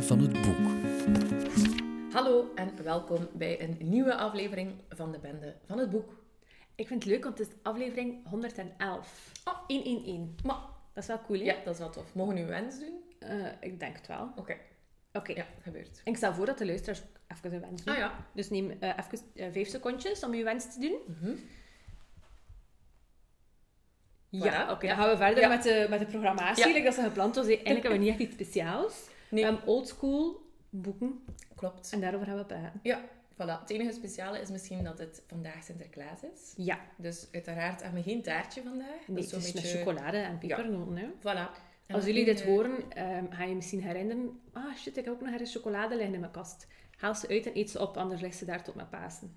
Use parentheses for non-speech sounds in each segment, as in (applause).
Van het Boek. Hallo en welkom bij een nieuwe aflevering van de Bende van het Boek. Ik vind het leuk, want het is aflevering 111. Oh. 111. Maar, Dat is wel cool, hè? ja, dat is wel tof. Mogen we nu een wens doen? Eh, ik denk het wel. Oké, Oké. ja, gebeurt. Ik stel voor dat de luisteraars even een wens doen. Ah ja. Dus neem eh, even eh, vijf secondjes om je wens te doen. Mhm. Ja, Voilà. oké. Ja. Dan gaan we verder Ja. met, de, met de programmatie. Ja. Like dat ze gepland was. Eigenlijk hebben we niet echt iets speciaals. Nee. Oldschool boeken. Klopt. En daarover gaan we praten. Ja, voilà. Het enige speciale is misschien dat het vandaag Sinterklaas is. Ja. Dus uiteraard hebben we geen taartje vandaag. Nee, dat het is zo'n met beetje... chocolade en pepernoten. hè. Voilà. En Als jullie dit horen, ehm, ga je misschien herinneren... Ah, shit, ik heb ook nog ergens chocolade liggen in mijn kast. Haal ze uit en eet ze op, anders ligt ze daar tot mijn Pasen.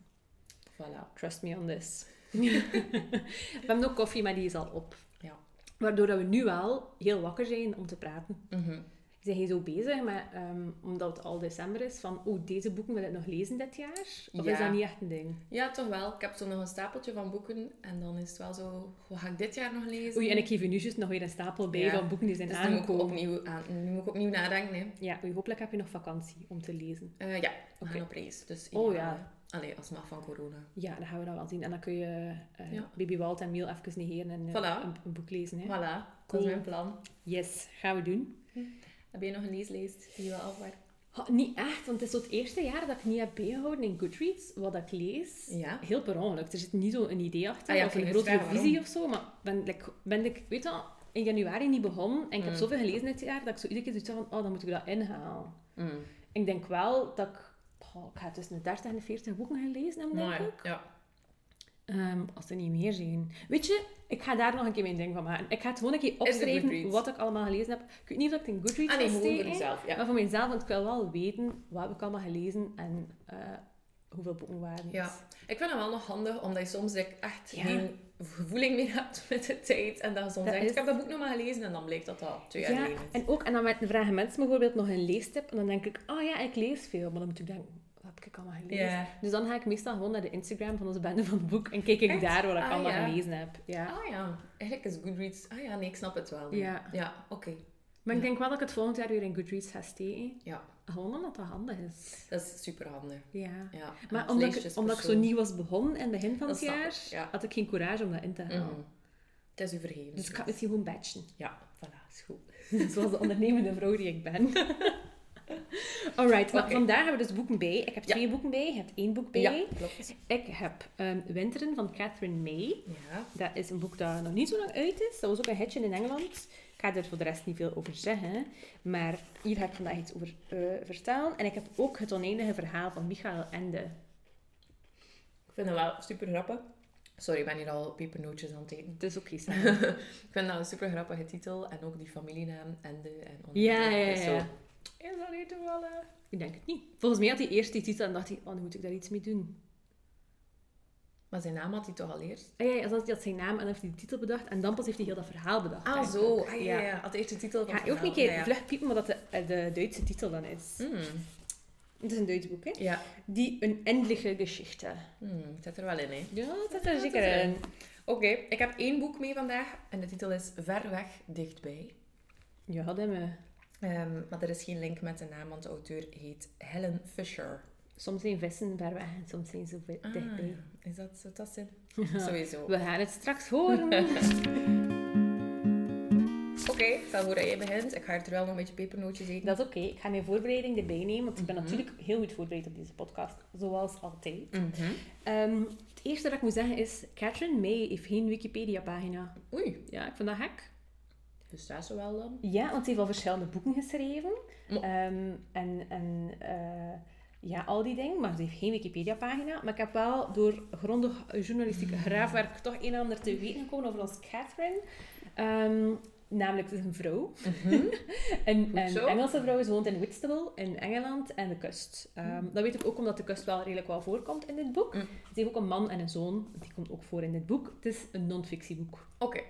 Voilà. Trust me on this. (laughs) we hebben ook koffie, maar die is al op. Ja. Waardoor dat we nu wel heel wakker zijn om te praten. Mhm. Zijn jij zo bezig met, ehm, omdat het al december is, van oh, deze boeken wil ik nog lezen dit jaar? Of Ja. is dat niet echt een ding? Ja, toch wel. Ik heb zo nog een stapeltje van boeken. En dan is het wel zo... Wat ga ik dit jaar nog lezen? Oei, en ik geef je nu juist nog weer een stapel bij Ja. van boeken die zijn Dus nu aangekomen. opnieuw aan, nu moet ik opnieuw nadenken. Hè. Ja, oei, hopelijk heb je nog vakantie om te lezen. Eh, ja, we gaan op reis. Dus Oh, ja. Allee, als het mag van corona. Ja, dat gaan we dan wel zien. En dan kun je eh, Ja. Baby Walt en Miel even negeren en eh, Voilà. een, een boek lezen. Hè? Voilà, dat is mijn plan. Yes, gaan we doen. Heb je nog een leeslijst die je afwerken? Ha, niet echt, want het is zo het eerste jaar dat ik niet heb bijgehouden in Goodreads wat ik lees. Ja. Heel per ongeluk. Er zit niet zo een idee achter Ah ja, of een vragen visie of zo. Maar ben, like, ben ik, weet je wel, in januari niet begonnen en ik heb Mm. zoveel gelezen dit jaar dat ik zo iedere keer zoiets van, oh, dan moet ik dat inhalen. Mm. Ik denk wel dat ik, oh, ik ga tussen de 30 en de 40 boeken gelezen hebben, denk ik. ja. Ehm, als er niet meer zijn. Weet je, ik ga daar nog een keer mijn ding van maken. Ik ga het gewoon een keer opschrijven wat ik allemaal gelezen heb. Ik weet niet of ik het in Goodreads Ah nee, ga gewoon voor jezelf. Ja. Maar voor mezelf, want ik wil wel weten wat heb ik allemaal gelezen en eh, hoeveel boeken waren het. ja. Ik vind het wel nog handig, omdat je soms echt Ja. geen gevoeling meer hebt (laughs) met de tijd. En dat je soms Dat denkt, is- ik heb dat boek nog maar gelezen. En dan blijkt dat dat twee jaar Ja, en ook, en dan met- vragen mensen bijvoorbeeld nog een leestip. En dan denk ik, oh ja, ik lees veel. Maar dan moet ik denken, heb ik allemaal gelezen? Dus dan ga ik meestal gewoon naar de Instagram van onze bende van het boek. En kijk ik Echt? daar wat ik Ah, allemaal ja. gelezen heb. Ja. Ah ja, eigenlijk is Goodreads... Ah ja, nee, ik snap het wel. nu. Ja. Ja, oké. Maar ik denk wel dat ik het volgend jaar weer in Goodreads ga steken. Ja, Gewoon omdat dat handig is. dat is super handig. Ja. Ja. Maar omdat ik, omdat ik zo nieuw was begonnen in het begin van Dat het jaar, ik, ja. had ik geen courage om dat in te halen. Mhm. Het is u vergeven. Dus ik ga het misschien gewoon batchen. Ja, voilà, is goed. (laughs) Zoals de ondernemende vrouw die ik ben. (laughs) (laughs) Alright, maar hebben we dus boeken bij. Ik heb Ja. twee boeken bij, je hebt één boek bij. Ja, klopt. Ik heb ehm, Winteren van Catherine May. Ja. Dat is een boek dat nog niet zo lang uit is. Dat was ook een hitje in Engeland. Ik ga er voor de rest niet veel over zeggen. Maar hier ga ik vandaag iets over eh, vertellen. En ik heb ook het oneindige verhaal van Michael Ende. Ik vind dat wel super grappig. Sorry, ik ben hier al pepernootjes aan het eten. Het is ook iets. (laughs) ik vind dat een super grappige titel. En ook die familienaam, Ende en Onde. Ja, ja, ja. Is dat niet toevallig? Ik denk het niet. Volgens mij had hij eerst die titel en dacht hij, oh, nu moet ik daar iets mee doen. Maar zijn naam had hij toch al eerst? Ah, ja, ja, hij had zijn naam en heeft hij de titel bedacht. En dan pas heeft hij heel dat verhaal bedacht. Ah, zo. Ah, ja, ja. Had eerst de titel van ga ook het een keer Ja, ja. vlug piepen wat dat de, de Duitse titel dan is. Hmm. Het is een Duits boek, hè? Ja. Die een eindige geschichte. Hmm, het zit er wel in, hè. Ja, dat zit Ja, er zeker in. Oké, ik heb één boek mee vandaag. En de titel is Ver weg, dichtbij. Ja, dat hebben Ehm, maar er is geen link met de naam, want de auteur heet Helen Fisher. Soms zijn vissen ver weg en soms zijn ze Ah, dichtbij. is dat, zit dat zin? Sowieso. We gaan het straks horen. (laughs) Oké, ik stel voor dat jij begint. Ik ga er terwijl nog een beetje pepernootjes eten. dat is oké. Ik ga mijn voorbereiding erbij nemen, want ik ben Mhm. natuurlijk heel goed voorbereid op deze podcast. Zoals altijd. Mhm. Ehm, het eerste dat ik moet zeggen is, Catherine May heeft geen Wikipedia-pagina. Oei, Ja, ik vind dat gek. Dus dat zo wel dan? Ja, want ze heeft al verschillende boeken geschreven. Ehm, en en eh, ja, al die dingen. Maar ze heeft geen Wikipedia-pagina. Maar ik heb wel door grondig journalistiek graafwerk toch een en ander te weten gekomen over ons Catherine. Ehm, namelijk, het is een vrouw. (laughs) een Goed een. Engelse vrouw. Ze woont in Whitstable, in Engeland, en de kust. Ehm, Dat weet ik ook omdat de kust wel redelijk wel voorkomt in dit boek. Mm. Ze heeft ook een man en een zoon. Die komt ook voor in dit boek. Het is een non-fictieboek. Oké,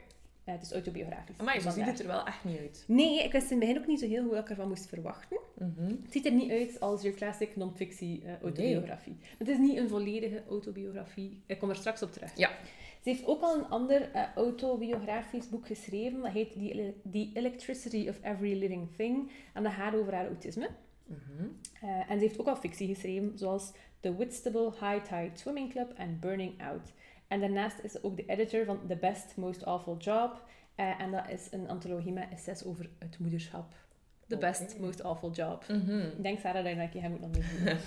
Het is autobiografisch. maar zo ziet het er wel echt niet uit. Nee, ik wist in het begin ook niet zo heel goed wat ik ervan moest verwachten. Mhm. Het ziet er niet uit als je classic non-fictie eh, autobiografie. Het is niet een volledige autobiografie. Ik kom er straks op terug. Ja. Ze heeft ook al een ander eh, autobiografisch boek geschreven. Dat heet The Electricity of Every Living Thing. En dat gaat over haar autisme. Mhm. Eh, en ze heeft ook al fictie geschreven, zoals The Whitstable High Tide Swimming Club en Burning Out. En daarnaast is ze ook de editor van The Best Most Awful Job. Eh, en dat is een antologie met essays over het moederschap. The. Best Most Awful Job. Mhm. Ik denk, Sarah, dat je je moet onderzoeken.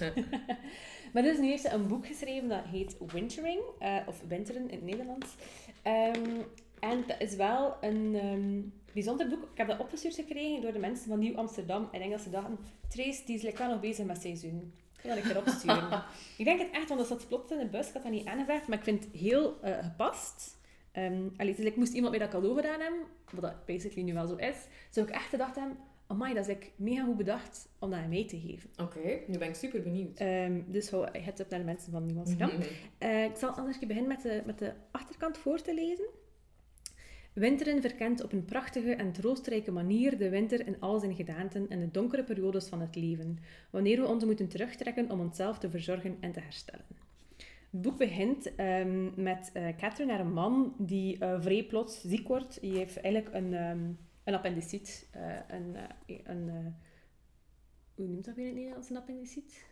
maar dus nu heeft ze een boek geschreven dat heet Wintering, eh, of Winteren in het Nederlands. Ehm, en dat is wel een ehm, bijzonder boek. Ik heb dat opgestuurd gekregen door de mensen van Nieuw Amsterdam. Ik denk dat ze dachten, Trace, die is wel nog bezig met seizoen. Ik ga dat een keer opsturen. (laughs) ik denk het echt, want dat zat plots in de bus. Ik had dat niet aangevraagd, maar ik vind het heel eh, gepast. Allee, dus ik moest iemand mij dat cadeau gedaan hebben, wat dat basically nu wel zo is, zou ik echt gedacht hebben, amai, dat is like mega goed bedacht om dat mij te geven. Oké, nu ben ik super benieuwd. Ehm, dus hou het up naar de mensen van Nieuw Amsterdam. Mhm. Eh, ik zal anders beginnen met de, met de achterkant voor te lezen. Winteren verkent op een prachtige en troostrijke manier de winter in al zijn gedaanten en de donkere periodes van het leven, wanneer we ons moeten terugtrekken om onszelf te verzorgen en te herstellen. Het boek begint ehm, met eh, Catherine, haar man, die eh, vrij plots ziek wordt. Die heeft eigenlijk een, ehm een appendiciet. eh, een, een, hoe noemt dat weer in het Nederlands, een appendiciet?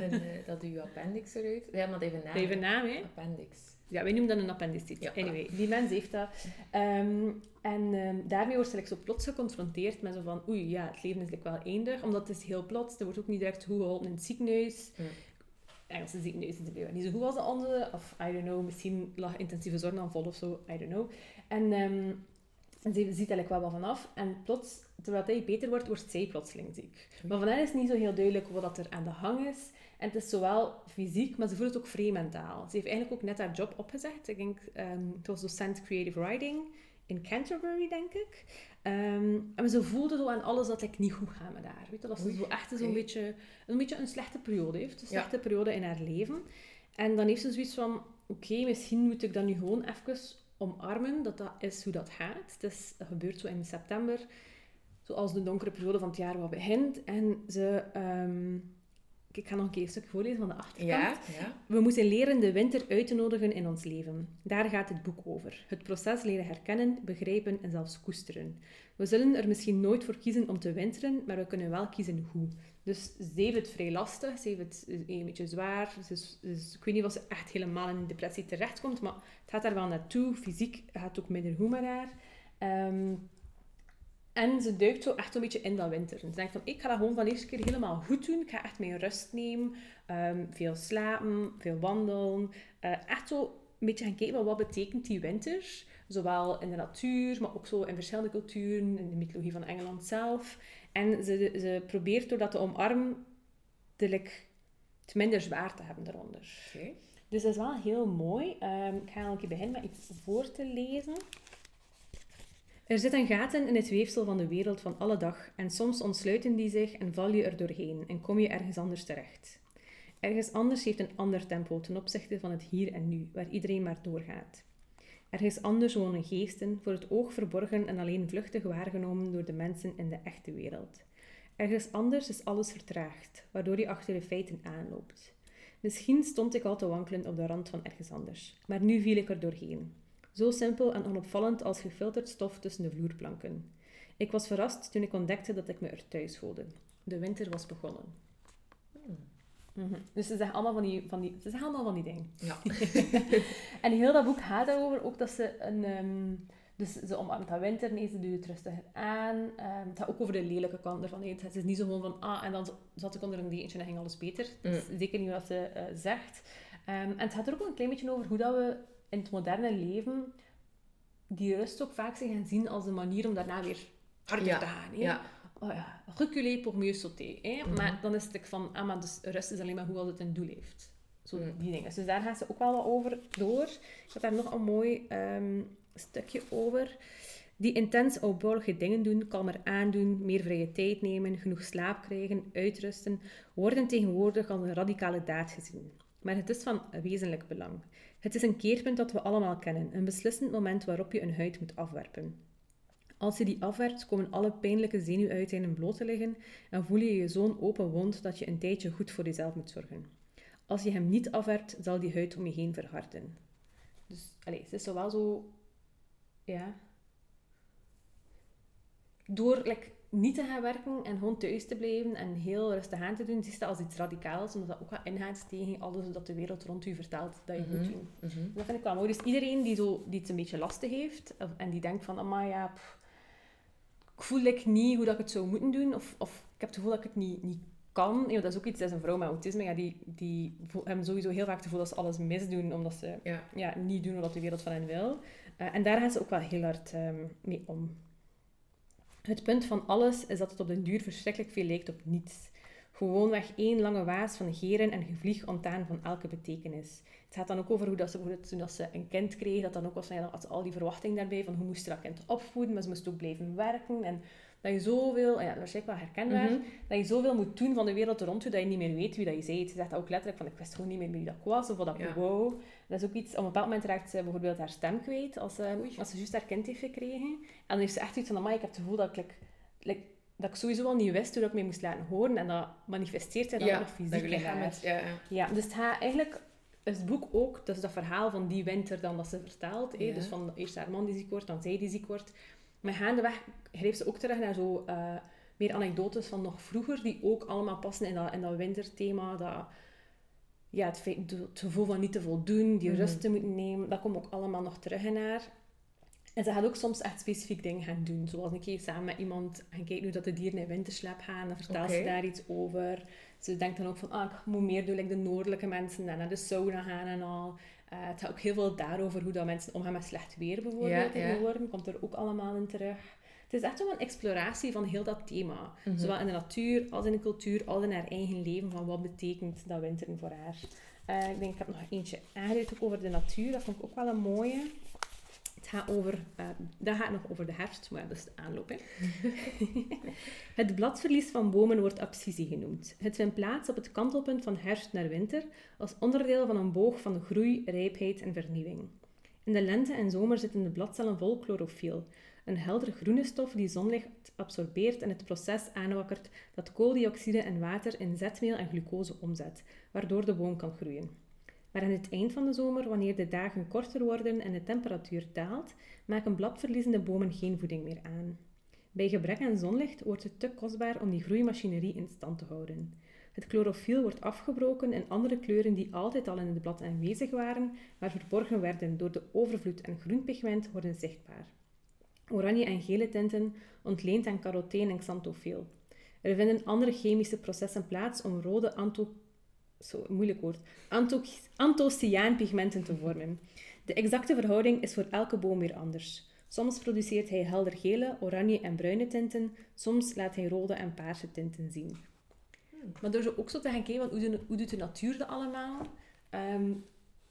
En dat doe je appendix eruit. Ja, maar even naam. Even naam, hè? Appendix. Ja, wij noemen dat een appendiciet. Ja, anyway, die mens heeft dat. Ehm, en ehm, daarmee wordt ze zo plots geconfronteerd met zo van, oei, ja, het leven is like, wel eindig, omdat het is heel plots. Er wordt ook niet direct goed geholpen in het ziekenhuis. Ja. Engelse ziekenhuis is blijkbaar niet zo goed als de onze. Of, I don't know, misschien lag intensieve zorg aan vol of zo. I don't know. En, ehm, en ze ziet eigenlijk wel wat vanaf. En plots, terwijl hij beter wordt, wordt zij plotseling ziek. Maar van hen is niet zo heel duidelijk wat dat er aan de hang is. En het is zowel fysiek, maar ze voelt het ook vrij mentaal. Ze heeft eigenlijk ook net haar job opgezegd. Ik denk, ehm, het was docent creative writing in Canterbury, denk ik. Ehm, en ze voelde zo aan alles dat het niet goed gaat met haar. Weet je, dat ze zo echt zo'n beetje, een beetje een slechte periode heeft. Een Ja. slechte periode in haar leven. En dan heeft ze zoiets van, oké, misschien moet ik dat nu gewoon even omarmen, dat dat is hoe dat gaat. Het is, dat gebeurt zo in september, zoals de donkere periode van het jaar wat begint. En ze... ehm, ik ga nog een keer een stuk voorlezen van de achterkant. Ja, ja. We moeten leren de winter uit te nodigen in ons leven. Daar gaat het boek over. Het proces leren herkennen, begrijpen en zelfs koesteren. We zullen er misschien nooit voor kiezen om te winteren, maar we kunnen wel kiezen hoe. Dus ze heeft het vrij lastig, ze heeft het een beetje zwaar. Ik weet niet of ze echt helemaal in depressie terechtkomt, maar het gaat daar wel naartoe. Fysiek gaat ook minder goed met haar. Ehm, en ze duikt zo echt een beetje in dat winter. Ze denkt van, ik ga dat gewoon van de eerste keer helemaal goed doen. Ik ga echt mijn rust nemen. Ehm, veel slapen, veel wandelen. Eh, echt zo een beetje gaan kijken, wat betekent die winter? Zowel in de natuur, maar ook zo in verschillende culturen, in de mythologie van Engeland zelf. En ze, ze probeert door dat te omarmen, de, like, het minder zwaar te hebben eronder. Dus dat is wel heel mooi. Ehm, ik ga al een keer beginnen met iets voor te lezen. Er zitten gaten in het weefsel van de wereld van alle dag en soms ontsluiten die zich en val je er doorheen en kom je ergens anders terecht. Ergens anders heeft een ander tempo ten opzichte van het hier en nu, waar iedereen maar doorgaat. Ergens anders wonen geesten, voor het oog verborgen en alleen vluchtig waargenomen door de mensen in de echte wereld. Ergens anders is alles vertraagd, waardoor je achter de feiten aanloopt. Misschien stond ik al te wankelen op de rand van ergens anders, maar nu viel ik er doorheen. Zo simpel en onopvallend als gefilterd stof tussen de vloerplanken. Ik was verrast toen ik ontdekte dat ik me er thuis voelde. De winter was begonnen. Mhm. Dus ze zeggen allemaal van die, van die, ze zeggen allemaal van die dingen. Ja. (laughs) En heel dat boek gaat erover ook dat ze een... ehm, dus ze omarmt dat winter, nee, ze doet het rustiger aan. Ehm, het gaat ook over de lelijke kant ervan. nee. Het is niet zo gewoon van, ah, en dan zat ik onder een dekentje en ging alles beter. Dat is zeker niet wat ze eh, zegt. Ehm, en het gaat er ook een klein beetje over hoe dat we in het moderne leven die rust ook vaak zijn gaan zien als een manier om daarna weer harder Ja, te gaan. hè. Ja. Oh ja, reculer pour mieux sauter. Hè? Mhm. Maar dan is het ook van, ah, maar dus rust is alleen maar als het een doel heeft. Zo Mhm. die dingen. Dus daar gaat ze ook wel wat over door. Ik had daar nog een mooi ehm, stukje over. Die intens opbouwelijke dingen doen, kalmer aandoen, meer vrije tijd nemen, genoeg slaap krijgen, uitrusten, worden tegenwoordig als een radicale daad gezien. Maar het is van wezenlijk belang. Het is een keerpunt dat we allemaal kennen, een beslissend moment waarop je een huid moet afwerpen. Als je die afwerpt, komen alle pijnlijke zenuwuiteinden bloot te liggen en voel je je zo'n open wond dat je een tijdje goed voor jezelf moet zorgen. Als je hem niet afwerpt, zal die huid om je heen verharden. Dus, allez, het is zowel zo... Ja... Door like, niet te gaan werken en gewoon thuis te blijven en heel rustig aan te doen, zie je dat als iets radicaals, omdat dat ook wat ingaat tegen alles wat de wereld rond u vertelt dat je moet Mhm, doen. mhm. Dat vind ik wel mooi. Dus iedereen die, zo, die het een beetje lastig heeft en die denkt van, amai ja, pff, ik voel ik niet hoe dat ik het zou moeten doen, of, of ik heb het gevoel dat ik het niet, niet kan. Ja, dat is ook iets, dat is een vrouw met autisme, ja, die, die hebben sowieso heel vaak het gevoel dat ze alles misdoen, omdat ze Ja. ja, niet doen wat de wereld van hen wil. Eh, en daar gaan ze ook wel heel hard ehm, mee om. Het punt van alles is dat het op den duur verschrikkelijk veel lijkt op niets. Gewoonweg één lange waas van geren en gevlieg ontdaan van elke betekenis. Het gaat dan ook over hoe dat ze, bijvoorbeeld toen dat ze een kind kreeg, dat dan ook was ja, dat had al die verwachting daarbij van hoe moest ze dat kind opvoeden, maar ze moest ook blijven werken. En dat je zoveel, en ja, waarschijnlijk wel herkenbaar, Mhm. dat je zoveel moet doen van de wereld rond je, dat je niet meer weet wie dat je bent. Ze zegt dat ook letterlijk van, ik wist gewoon niet meer wie dat ik was, of wat ik Ja. wou. Dat is ook iets, op een bepaald moment raakt ze bijvoorbeeld haar stem kwijt, als ze, Oei. als ze juist haar kind heeft gekregen. En dan heeft ze echt iets van, ik heb het gevoel dat ik, like, like, dat ik sowieso al niet wist hoe dat ik mij moest laten horen. En dat manifesteert zich dan Ja, ook nog dat fysiek je lichaam het... Ja, ja. Ja, dus het gaat eigenlijk... is Het boek ook, dus dat verhaal van die winter dan dat ze vertelt. Ja. Dus van eerst haar man die ziek wordt, dan zij die ziek wordt. Maar gaandeweg greep ze ook terug naar zo eh, meer anekdotes van nog vroeger, die ook allemaal passen in dat, in dat winterthema. Dat, ja, het, feit- het gevoel van niet te voldoen, die Mhm. rust te moeten nemen, dat komt ook allemaal nog terug in haar. En ze gaat ook soms echt specifiek dingen gaan doen. Zoals een keer samen met iemand gaan kijken hoe dat de dieren in winterslaap gaan. Dan vertelt ze daar iets over. Ze denkt dan ook van, ah, ik moet meer doen, like de noordelijke mensen, en naar de sauna gaan en al. Eh, het gaat ook heel veel daarover hoe dat mensen omgaan met slecht weer bijvoorbeeld in de woorden. Komt er ook allemaal in terug. Het is echt wel een exploratie van heel dat thema. Mhm. Zowel in de natuur, als in de cultuur, als in haar eigen leven. Van wat betekent dat winteren voor haar. Eh, ik denk, ik heb nog eentje ook over de natuur. Dat vond ik ook wel een mooie. Gaat over, eh, dat gaat nog over de herfst, maar dat is de aanloop. Hè. (laughs) het bladverlies van bomen wordt abscissie genoemd. Het vindt plaats op het kantelpunt van herfst naar winter, als onderdeel van een boog van groei, rijpheid en vernieuwing. In de lente en zomer zitten de bladcellen vol chlorofiel, een helder groene stof die zonlicht absorbeert en het proces aanwakkert dat kooldioxide en water in zetmeel en glucose omzet, waardoor de boom kan groeien. Maar aan het eind van de zomer, wanneer de dagen korter worden en de temperatuur daalt, maken bladverliezende bomen geen voeding meer aan. Bij gebrek aan zonlicht wordt het te kostbaar om die groeimachinerie in stand te houden. Het chlorofiel wordt afgebroken en andere kleuren die altijd al in het blad aanwezig waren, maar verborgen werden door de overvloed aan groenpigment, worden zichtbaar. Oranje en gele tinten ontleend aan carotene en xanthofiel. Er vinden andere chemische processen plaats om rode. Zo, moeilijk woord. Anto... Antociaanpigmenten te vormen. De exacte verhouding is voor elke boom weer anders. Soms produceert hij helder gele, oranje en bruine tinten, soms laat hij rode en paarse tinten zien. Maar door zo ook zo te gaan kijken, hoe, de, hoe doet de natuur dat allemaal, ehm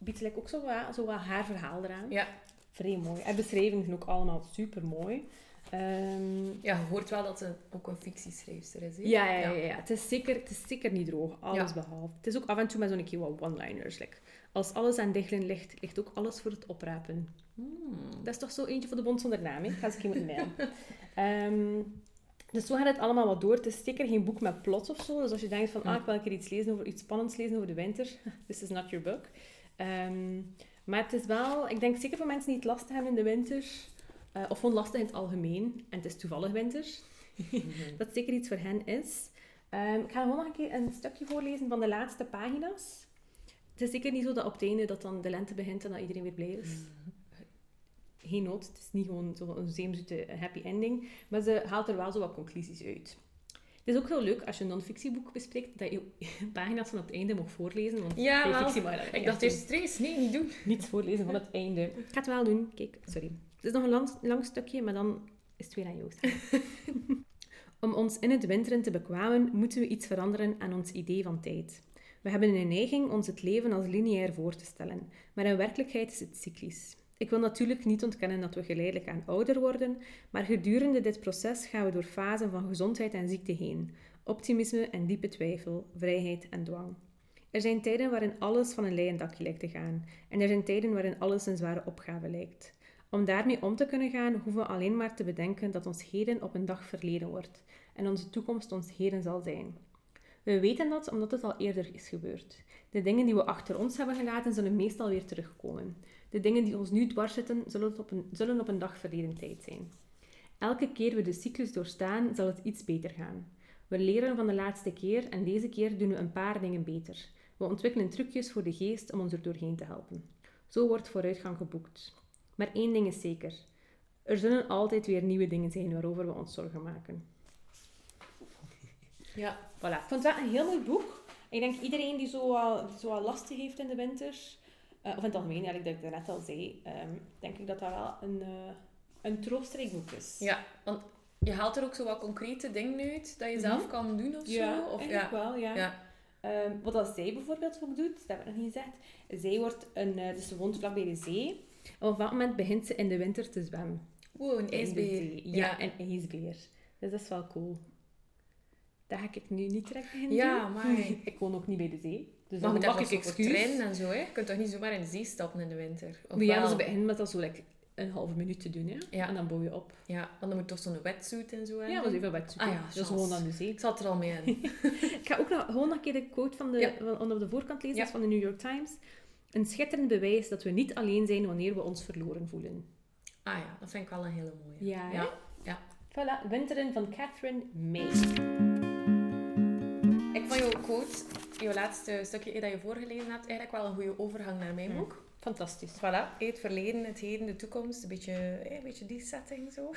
biedt like ook zo wat, zo wat haar verhaal eraan. Ja. Vrij mooi. En beschrijvingen zijn ook allemaal super mooi. Ehm, ja, je hoort wel dat ze ook een fictieschrijfster is. ja, ja, ja, ja. Het, is zeker, het is zeker niet droog, alles Ja. behalve. Het is ook af en toe met zo'n keer wat one-liners. like, als alles aan dichtelen ligt, ligt ook alles voor het oprapen. Hmm. Dat is toch zo eentje voor de bond zonder naam, hè? Ga keer moeten mailen. (laughs) Ehm, dus zo gaat het allemaal wat door. Het is zeker geen boek met plot of zo. Dus als je denkt van, ah, ik wil een keer iets lezen over iets spannends lezen over de winter, (laughs) this is not your book. Ehm, maar het is wel, ik denk zeker voor mensen die het lastig hebben in de winter, eh, of gewoon lastig in het algemeen, en het is toevallig winter, (laughs) dat het zeker iets voor hen is. Ehm, ik ga gewoon nog een keer een stukje voorlezen van de laatste pagina's. Het is zeker niet zo dat op het einde dat dan de lente begint en dat iedereen weer blij is. Geen nood, het is niet gewoon zo'n zeemzoete happy ending, maar ze haalt er wel zo wat conclusies uit. Het is ook heel leuk als je een non-fictieboek bespreekt, dat je (laughs) pagina's van het einde mag voorlezen. Want Ja, wel. fictie dat Ik dacht eerst stress. Nee, niet doen. doen. niets voorlezen van het einde. (laughs) Ik ga het wel doen. Kijk, sorry. Het is nog een lang, stukje, maar dan is het weer aan Joost. (laughs) Om ons in het winteren te bekwamen, moeten we iets veranderen aan ons idee van tijd. We hebben een neiging ons het leven als lineair voor te stellen, maar in werkelijkheid is het cyclisch. Ik wil natuurlijk niet ontkennen dat we geleidelijk aan ouder worden, maar gedurende dit proces gaan we door fasen van gezondheid en ziekte heen. Optimisme en diepe twijfel, vrijheid en dwang. Er zijn tijden waarin alles van een leien dakje lijkt te gaan, en er zijn tijden waarin alles een zware opgave lijkt. Om daarmee om te kunnen gaan, hoeven we alleen maar te bedenken dat ons heden op een dag verleden wordt en onze toekomst ons heden zal zijn. We weten dat omdat het al eerder is gebeurd. De dingen die we achter ons hebben gelaten zullen meestal weer terugkomen. De dingen die ons nu dwars zitten, zullen op een, zullen op een dag verleden tijd zijn. Elke keer we de cyclus doorstaan, zal het iets beter gaan. We leren van de laatste keer en deze keer doen we een paar dingen beter. We ontwikkelen trucjes voor de geest om ons er doorheen te helpen. Zo wordt vooruitgang geboekt. Maar één ding is zeker. Er zullen altijd weer nieuwe dingen zijn waarover we ons zorgen maken. (laughs) Ja. Voilà. Ik vond het wel een heel mooi boek. Ik denk iedereen die zo, wat- die zo wat lastig heeft in de winter, eh, of in het algemeen, eigenlijk dat ik daarnet al zei, ehm, denk ik dat dat wel een, eh een troostrijk boek is. Ja, want je haalt er ook zo wat concrete dingen uit dat je zelf kan doen of Ja, zo. Of, eigenlijk ja. wel, ja. Ja. Ehm, wat dat zij bijvoorbeeld ook doet, dat heb ik nog niet gezegd. Zij wordt een, eh, dus ze woont vlak bij de zee. Op dat moment begint ze in de winter te zwemmen. Wow, een In ijsbeer. zee. Ja, een ijsbeer. Dus dat is wel cool. Dat ga ik nu niet direct beginnen Ja, doen. maar- (laughs) Ik woon ook niet bij de zee. Dus Maar makkelijk toch voor excuus. trainen en zo, hè? Je kunt toch niet zomaar in de zee stappen in de winter? Of Maar ja, wel? ze beginnen met dat zo like, een halve minuut te doen. Hè? Ja. En dan bouw je op. Ja, want dan moet je toch zo'n wetsuit en zo Ja, hebben. dat is even wet. Ah ja, dat is chance. gewoon aan de zee. Ik zat er al mee in. (laughs) Ik ga ook nog, gewoon nog een keer de quote van de, Ja. van, onder de voorkant lezen, Ja. dat is van de New York Times. Een schitterend bewijs dat we niet alleen zijn wanneer we ons verloren voelen. Ah ja, dat vind ik wel een hele mooie. Ja, ja. ja. Voilà, Winteren van Catherine May. Ik vond jouw quote, jouw laatste stukje dat je voorgelezen hebt, eigenlijk wel een goede overgang naar mijn Hm. boek. Fantastisch. Voilà, het verleden, het heden, de toekomst. Een beetje, eh, een beetje die setting zo. (laughs)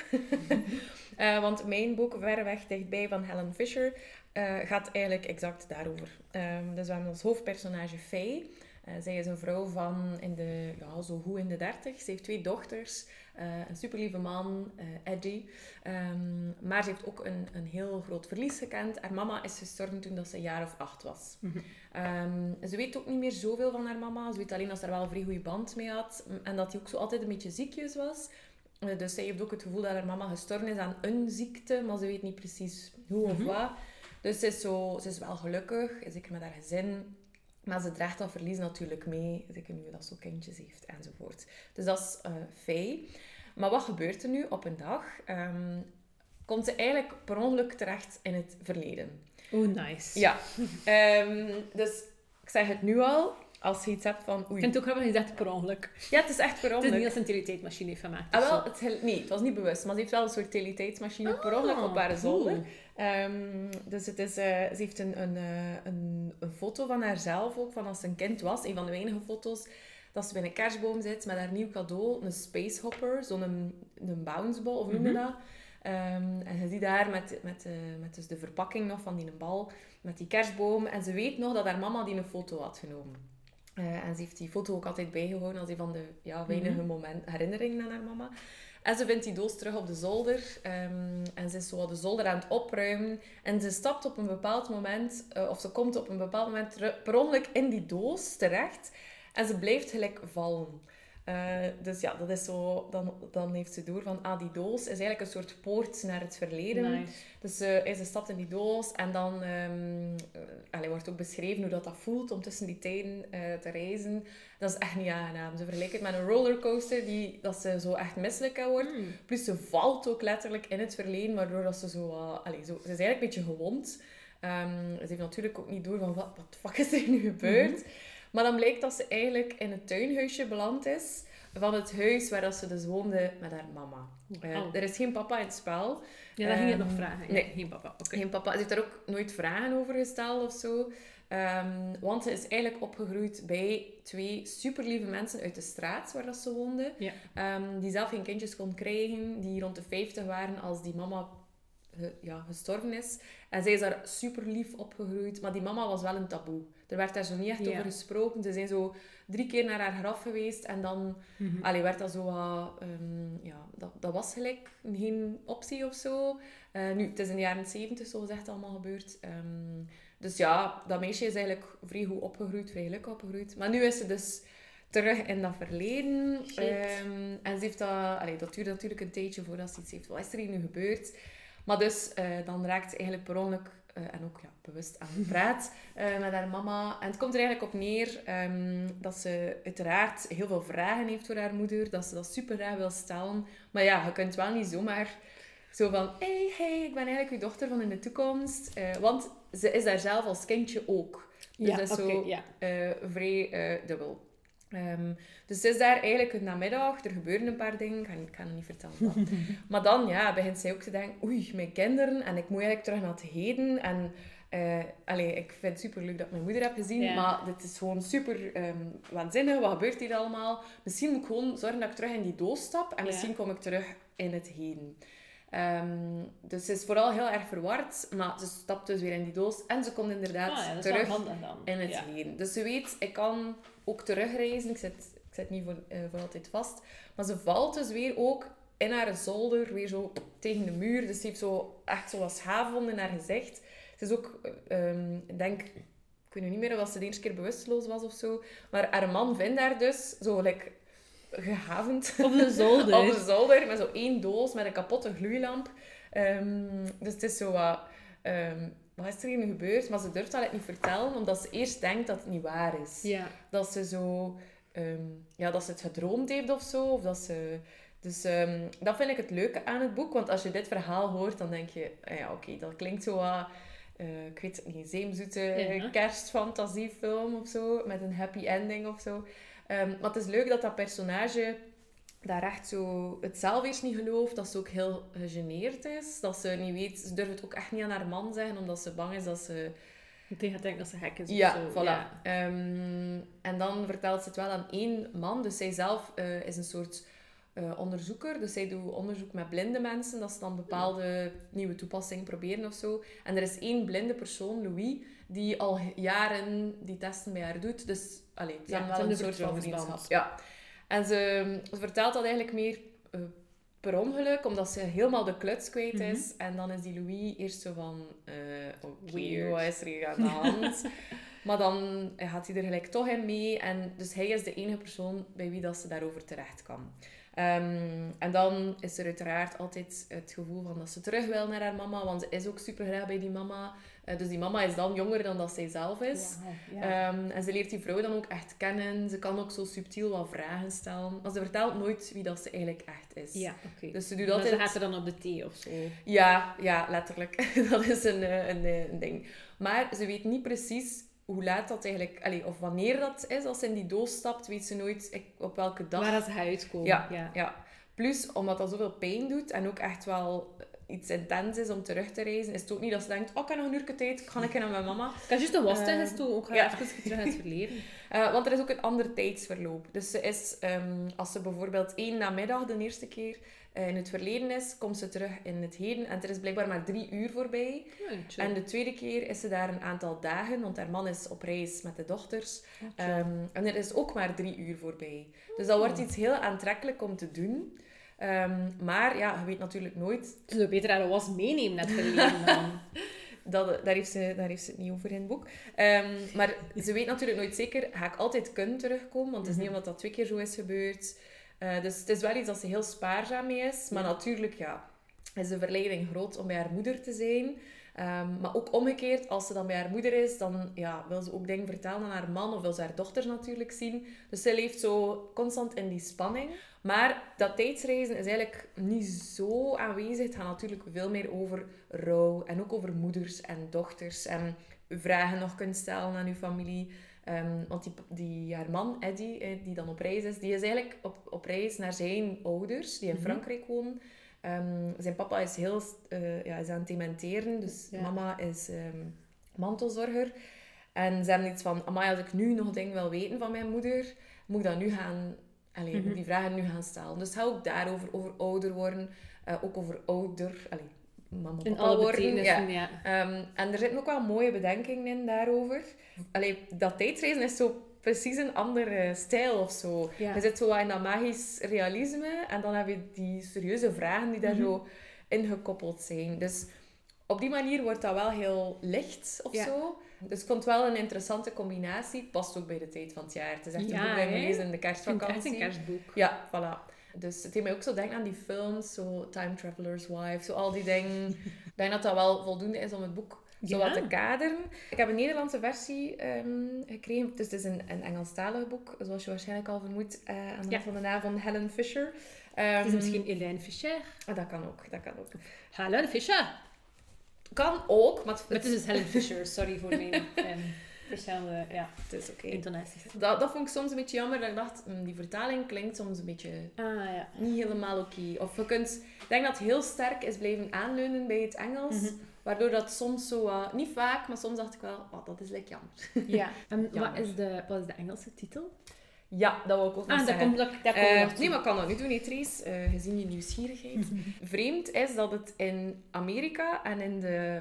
Eh, want mijn boek, Verreweg Dichtbij van Helen Fisher, eh, gaat eigenlijk exact daarover. Ehm, dus we hebben als hoofdpersonage Faye. Eh, zij is een vrouw van in de, ja, zo goed in de dertig. Ze heeft twee dochters, eh, een superlieve man, eh, Eddie. Ehm, maar ze heeft ook een, een heel groot verlies gekend. Haar mama is gestorven toen dat ze een jaar of acht was. Mhm. Ehm, ze weet ook niet meer zoveel van haar mama. Ze weet alleen dat ze er wel een vrij goede band mee had. En dat hij ook zo altijd een beetje ziekjes was. Dus zij heeft ook het gevoel dat haar mama gestorven is aan een ziekte. Maar ze weet niet precies hoe of Mhm. wat. Dus ze is, zo, ze is wel gelukkig, zeker met haar gezin. Maar ze draagt dat verlies natuurlijk mee. Zeker nu dat ze kindjes heeft enzovoort. Dus dat is eh Faye. Maar wat gebeurt er nu op een dag? Ehm, komt ze eigenlijk per ongeluk terecht in het verleden. Oh, nice. Ja, Ehm, dus ik zeg het nu al, als je iets hebt van Ik oei. vind het ook grappig dat je zegt per ongeluk. Ja, het is echt per Het is niet ongeluk. ze een teletijdmachine heeft gemaakt. Ah, wel, het, nee, het was niet bewust, maar ze heeft wel een soort teleteitsmachine per ongeluk Ah, op haar cool. zolder. Ehm, dus het is, eh, ze heeft een, een, eh, een, een foto van haarzelf ook, van als ze een kind was. Een van de weinige foto's dat ze bij een kerstboom zit met haar nieuw cadeau, een space hopper, zo'n een, een bounceball, of hoe noem je Mhm. dat? Ehm, en je ziet daar met, met, eh, met dus de verpakking nog van die bal, met die kerstboom. En ze weet nog dat haar mama die een foto had genomen. Eh, en ze heeft die foto ook altijd bijgehouden als een van de ja, weinige Mhm. moment, herinneringen aan haar mama. En ze vindt die doos terug op de zolder. ehm, en ze is zo de zolder aan het opruimen. En ze stapt op een bepaald moment, eh, of ze komt op een bepaald moment per ongeluk in die doos terecht. En ze blijft gelijk vallen. Eh, dus ja, dat is zo, dan, dan heeft ze door van, ah, die doos is eigenlijk een soort poort naar het verleden. Nice. Dus eh, ze stapt in die doos en dan allee, wordt ook beschreven hoe dat, dat voelt om tussen die tijden eh, te reizen. Dat is echt niet aangenaam. Ze vergelijkt het met een rollercoaster die, dat ze zo echt misselijk aan wordt. Mm. Plus ze valt ook letterlijk in het verleden, waardoor dat ze zo, uh, allee, zo... Ze is eigenlijk een beetje gewond. Ehm, ze heeft natuurlijk ook niet door van, wat, wat fuck is er nu gebeurd? Maar dan blijkt dat ze eigenlijk in het tuinhuisje beland is van het huis waar dat ze dus woonde met haar mama. Eh, Oh. Er is geen papa in het spel. Ja, dat ging Ehm, nog vragen. Ja, nee. Geen papa. Oké. Geen papa. Ze heeft daar ook nooit vragen over gesteld of zo. Ehm, want ze is eigenlijk opgegroeid bij twee superlieve mensen uit de straat waar dat ze woonde. Ja. Ehm, die zelf geen kindjes kon krijgen. Die rond de 50 waren als die mama ja, gestorven is. En zij is daar super lief opgegroeid. Maar die mama was wel een taboe. Er werd daar zo niet echt Ja. over gesproken. Ze zijn zo drie keer naar haar graf geweest. En dan Mhm. Allee, werd dat zo wat... ehm, ja, dat, dat was gelijk geen optie of zo. Eh, nu, het is in de jaren 70 zo gezegd allemaal gebeurd. Ehm, dus ja, dat meisje is eigenlijk vrij goed opgegroeid, vrij gelukkig opgegroeid. Maar nu is ze dus terug in dat verleden. Ehm, en ze heeft dat... Allee, dat duurt natuurlijk een tijdje voordat ze iets heeft. Wat is er hier nu gebeurd? Maar dus, eh, dan raakt ze eigenlijk per ongeluk... eh, en ook ja, bewust aan het praat eh, met haar mama. En het komt er eigenlijk op neer ehm, dat ze uiteraard heel veel vragen heeft voor haar moeder. Dat ze dat super graag wil stellen. Maar ja, je kunt wel niet zomaar zo van... Hey, hey, ik ben eigenlijk uw dochter van in de toekomst. Want ze is daar zelf als kindje ook. Dus ja, dat is zo ja. vrij dubbel. Ehm, dus het is daar eigenlijk een namiddag, er gebeuren een paar dingen, ik ga het niet vertellen. wat. (laughs) maar dan ja, begint zij ook te denken, oei, mijn kinderen, en ik moet eigenlijk terug naar het heden. En allee, ik vind het super leuk dat ik mijn moeder heb gezien, Ja. maar dit is gewoon super ehm, waanzinnig. Wat gebeurt hier allemaal? Misschien moet ik gewoon zorgen dat ik terug in die doos stap, en Ja. misschien kom ik terug in het heden. Ehm, dus ze is vooral heel erg verward, maar ze stapt dus weer in die doos en ze komt inderdaad Ah, ja, terug in het ja. Dus ze weet, ik kan ook terugreizen. Ik zit, ik zit niet voor, eh, voor altijd vast. Maar ze valt dus weer ook in haar zolder, weer zo tegen de muur. Dus ze heeft zo echt zo wat schaafwonden in haar gezicht. Ze is ook, eh, ehm, ik denk, ik weet nu niet meer of ze de eerste keer bewusteloos was of zo. Maar haar man vindt haar dus zo like, gehavend Op de zolder. (laughs) op de zolder met zo één doos met een kapotte gloeilamp. Ehm, dus het is zo wat... ehm, wat is er hier nu gebeurd? Maar ze durft dat niet vertellen, omdat ze eerst denkt dat het niet waar is. Ja. Dat ze zo... ehm, ja, dat ze het gedroomd heeft of zo. Of dat ze... Dus dat vind ik het leuke aan het boek. Want als je dit verhaal hoort, dan denk je... ah ja, oké, dat klinkt zo wat... eh, ik weet het niet, zeemzoete Ja. kerstfantasiefilm of zo. Met een happy ending of zo. Ehm, maar het is leuk dat dat personage daar echt zo het zelf eerst niet gelooft. Dat ze ook heel gegeneerd is. Dat ze niet weet... Ze durft het ook echt niet aan haar man zeggen, omdat ze bang is dat ze... Ik gaat denken dat ze gek is of zo. voilà. Ja. Ehm, en dan vertelt ze het wel aan één man. Dus zij zelf eh, is een soort eh, onderzoeker. Dus zij doet onderzoek met blinde mensen. Dat ze dan bepaalde nieuwe toepassingen proberen of zo. En er is één blinde persoon, Louis, die al jaren die testen bij haar doet. Dus allee, ze Ja, hebben wel een soort van vriendschap. Ja. En ze, ze vertelt dat eigenlijk meer eh, per ongeluk, omdat ze helemaal de kluts kwijt Mhm. is. En dan is die Louis eerst zo van... Oké, Weird. wat is er hier aan de hand? (laughs) maar dan gaat hij er gelijk toch in mee. En dus hij is de enige persoon bij wie dat ze daarover terecht kan. Ehm, en dan is er uiteraard altijd het gevoel van dat ze terug wil naar haar mama, want ze is ook super graag bij die mama. Eh, dus die mama is dan jonger dan dat zij zelf is. Ja. Ehm, en ze leert die vrouw dan ook echt kennen. Ze kan ook zo subtiel wat vragen stellen. Maar ze vertelt nooit wie dat ze eigenlijk echt is. ja, oké. Dus ze doet altijd... ze gaat er dan op de thee of zo. Ja, ja, letterlijk. (laughs) dat is een, eh, een, eh, een ding. Maar ze weet niet precies hoe laat dat eigenlijk... Allee, of wanneer dat is. Als ze in die doos stapt, weet ze nooit op welke dag. Waar dat ze. Ja, ja. ja. Plus, omdat dat zoveel pijn doet en ook echt wel iets intens is om terug te reizen, is het ook niet dat ze denkt, oh, ik heb nog een uur tijd, kan ik naar mijn mama. Ik had juist een was Eh, tegen toe. Ik ga ja. even terug naar het (laughs) verleden. Eh, want er is ook een ander tijdsverloop. Dus ze is, ehm, als ze bijvoorbeeld één namiddag de eerste keer eh, in het verleden is, komt ze terug in het heden. En er is blijkbaar maar drie uur voorbij. Ja. En de tweede keer is ze daar een aantal dagen, want haar man is op reis met de dochters. Oh. Ehm, en er is ook maar drie uur voorbij. Dus dat wordt iets heel aantrekkelijk om te doen. Ehm, maar ja, je weet natuurlijk nooit. Ze zou beter haar was meenemen het verleden dan. (laughs) Dat, daar, heeft ze, daar heeft ze het niet over in het boek. Ehm, maar ze weet natuurlijk nooit zeker, ga ik altijd kunnen terugkomen? Want het is niet omdat dat twee keer zo is gebeurd. Eh, dus het is wel iets dat ze heel spaarzaam mee is. Maar natuurlijk, ja, is de verleiding groot om bij haar moeder te zijn. Ehm, maar ook omgekeerd, als ze dan bij haar moeder is, dan ja, wil ze ook dingen vertellen aan haar man of wil ze haar dochters natuurlijk zien. Dus ze leeft zo constant in die spanning. Maar dat tijdsreizen is eigenlijk niet zo aanwezig. Het gaat natuurlijk veel meer over rouw en ook over moeders en dochters. En vragen nog kunt stellen aan uw familie. Ehm, want die, die, haar man, Eddie, eh, die dan op reis is, die is eigenlijk op, op reis naar zijn ouders, die in Mhm. Frankrijk wonen. Ehm, zijn papa is heel eh, ja, is aan het dementeren, dus Ja. mama is ehm, mantelzorger. En ze hebben iets van, amai, als ik nu nog dingen wil weten van mijn moeder, moet ik dat nu gaan, allee, Mhm. die vragen nu gaan stellen. Dus het gaat ook daarover, over ouder worden, eh, ook over ouder, allee, mama In alle worden. ja. Ehm, en er zitten ook wel mooie bedenkingen in daarover. Allee, dat tijdreizen is zo precies een andere stijl of zo. Ja. Je zit zo in dat magisch realisme en dan heb je die serieuze vragen die daar Mhm. zo ingekoppeld zijn. Dus op die manier wordt dat wel heel licht of Ja. zo. Dus ik vond het wel een interessante combinatie. Past ook bij de tijd van het jaar. Het is echt een Ja, boek dat hè? leest in de vind het kerstvakantie. een kerstboek. Ja, voilà. Dus het deed mij ook zo denken aan die films, zo Time Traveler's Wife, zo al die dingen. Ik denk dat dat wel voldoende is om het boek zo wat te kaderen. Ik heb een Nederlandse versie ehm, gekregen. Dus het is een, een Engelstalig boek, zoals je waarschijnlijk al vermoedt, eh, aan de hand van de naam van Helen Fisher. Het is Ehm, misschien Elaine Fischer. ah, dat kan ook, dat kan ook. Helen Fischer. Kan ook, maar het, Maar het is dus Helen Fisher, (laughs) sorry voor mijn... ehm, verschillende ja, Het is oké. Dat, dat vond ik soms een beetje jammer, dat ik dacht, hm, die vertaling klinkt soms een beetje Ah, ja. niet helemaal oké. Of je kunt, ik denk dat het heel sterk is blijven aanleunen bij het Engels, Mhm. Waardoor dat soms zo, niet vaak, maar soms dacht ik wel, oh, dat is lekker jammer. Ja. (laughs) En wat is, de, wat is de Engelse titel? Ja, dat wil ik ook nog Ah, zeggen. komt dat, komt Eh, nee, maar ik kan dat nu doen, Trace, eh, gezien je nieuwsgierigheid. (laughs) Vreemd is dat het in Amerika en in de,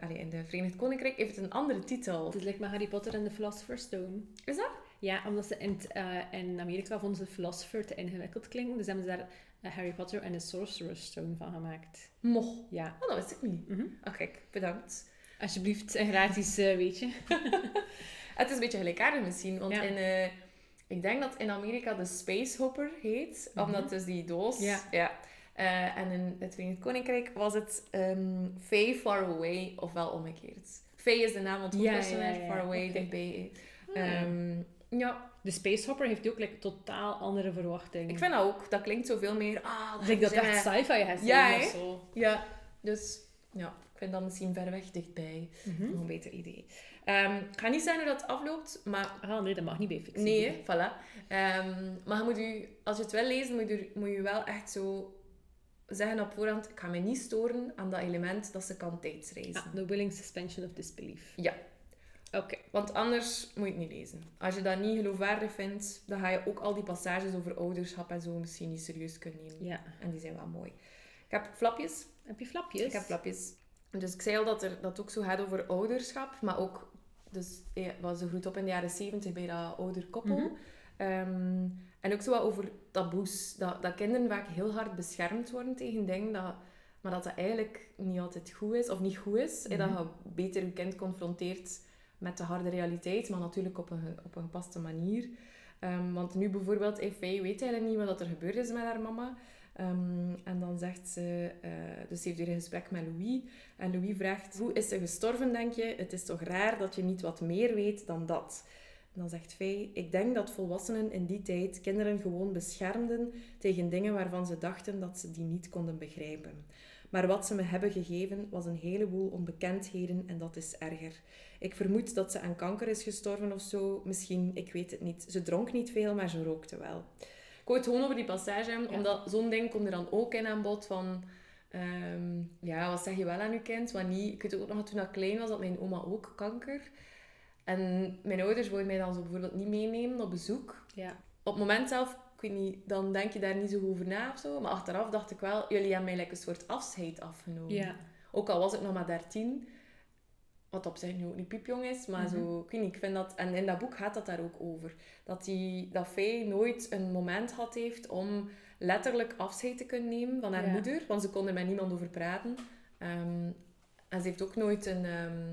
allee, in de Verenigd Koninkrijk heeft het een andere titel. Het is like met Harry Potter en de Philosopher's Stone. Is dat? Ja, omdat ze in, eh, in Amerika vonden ze Philosopher te ingewikkeld klinken. Dus hebben ze daar Harry Potter en de Sorcerer's Stone van gemaakt. Moch. Ja. Oh, dat wist ik niet. Mhm. Ah, kijk, bedankt. Alsjeblieft, een gratis eh, weetje. (laughs) (laughs) Het is een beetje gelijkaardig misschien, want Ja. in, eh, ik denk dat in Amerika de Space Hopper heet, Mhm. omdat dus die doos... Ja. Eh, en in het Verenigd Koninkrijk was het ehm Faye Far Away, ofwel omgekeerd. Faye is de naam van het Ja, ja, ja, Far Away, oké. dichtbij. Ah. Ja, De Space Hopper heeft ook like, totaal andere verwachtingen. ik vind dat ook. Dat klinkt zoveel meer... Ah, Ik denk dat echt sci-fi zijn Ja, of hè? zo. Ja, dus ja, ik vind dat misschien ver weg dichtbij. Mhm. Nog een beter idee. Ehm, ik ga niet zeggen hoe dat afloopt, maar Ah, nee, dat mag niet bij fictie. Nee, voilà. Ehm, maar je moet u, als je het wil lezen, moet je, moet je wel echt zo zeggen op voorhand, ik ga me niet storen aan dat element dat ze kan tijdsreizen. Ah, the willing suspension of disbelief. Ja. Oké. Want anders moet je het niet lezen. Als je dat niet geloofwaardig vindt, dan ga je ook al die passages over ouderschap en zo misschien niet serieus kunnen nemen. Ja. En die zijn wel mooi. Ik heb flapjes. Heb je flapjes? Ik heb flapjes. Dus ik zei al dat er, dat ook zo gaat over ouderschap, maar ook, dus ja, wat ze groeit op in de jaren zeventig bij dat ouder koppel. Mhm. Ehm, en ook zo wat over taboes. Dat, dat kinderen vaak heel hard beschermd worden tegen dingen, dat, maar dat dat eigenlijk niet altijd goed is, of niet goed is. Mhm. Dat je beter je kind confronteert met de harde realiteit, maar natuurlijk op een, op een gepaste manier. Ehm, want nu bijvoorbeeld, Faye weet eigenlijk niet wat er gebeurd is met haar mama. Ehm, en dan zegt ze, eh, dus ze heeft weer een gesprek met Louis. En Louis vraagt, hoe is ze gestorven, denk je? Het is toch raar dat je niet wat meer weet dan dat? Dan zegt Faye, ik denk dat volwassenen in die tijd kinderen gewoon beschermden tegen dingen waarvan ze dachten dat ze die niet konden begrijpen. Maar wat ze me hebben gegeven was een heleboel onbekendheden en dat is erger. Ik vermoed dat ze aan kanker is gestorven of zo. Misschien, ik weet het niet. Ze dronk niet veel, maar ze rookte wel. Ik wou het gewoon over die passage hebben, Ja. omdat zo'n ding komt er dan ook in aan bod van... ehm, ja, wat zeg je wel aan je kind, wat niet? Ik weet ook nog, toen ik klein was, had mijn oma ook kanker. En mijn ouders wilden mij dan zo bijvoorbeeld niet meenemen op bezoek. Ja. Op het moment zelf, weet niet, dan denk je daar niet zo over na of zo. Maar achteraf dacht ik wel, jullie hebben mij like een soort afscheid afgenomen. Ja. Ook al was ik nog maar 13. Wat op zich nu ook niet piepjong is, maar Mhm. zo, ik weet niet, ik vind dat... En in dat boek gaat dat daar ook over. Dat, die, dat Faye nooit een moment had heeft om letterlijk afscheid te kunnen nemen van haar Ja. moeder. Want ze kon er met niemand over praten. Ehm, en ze heeft ook nooit een... ehm,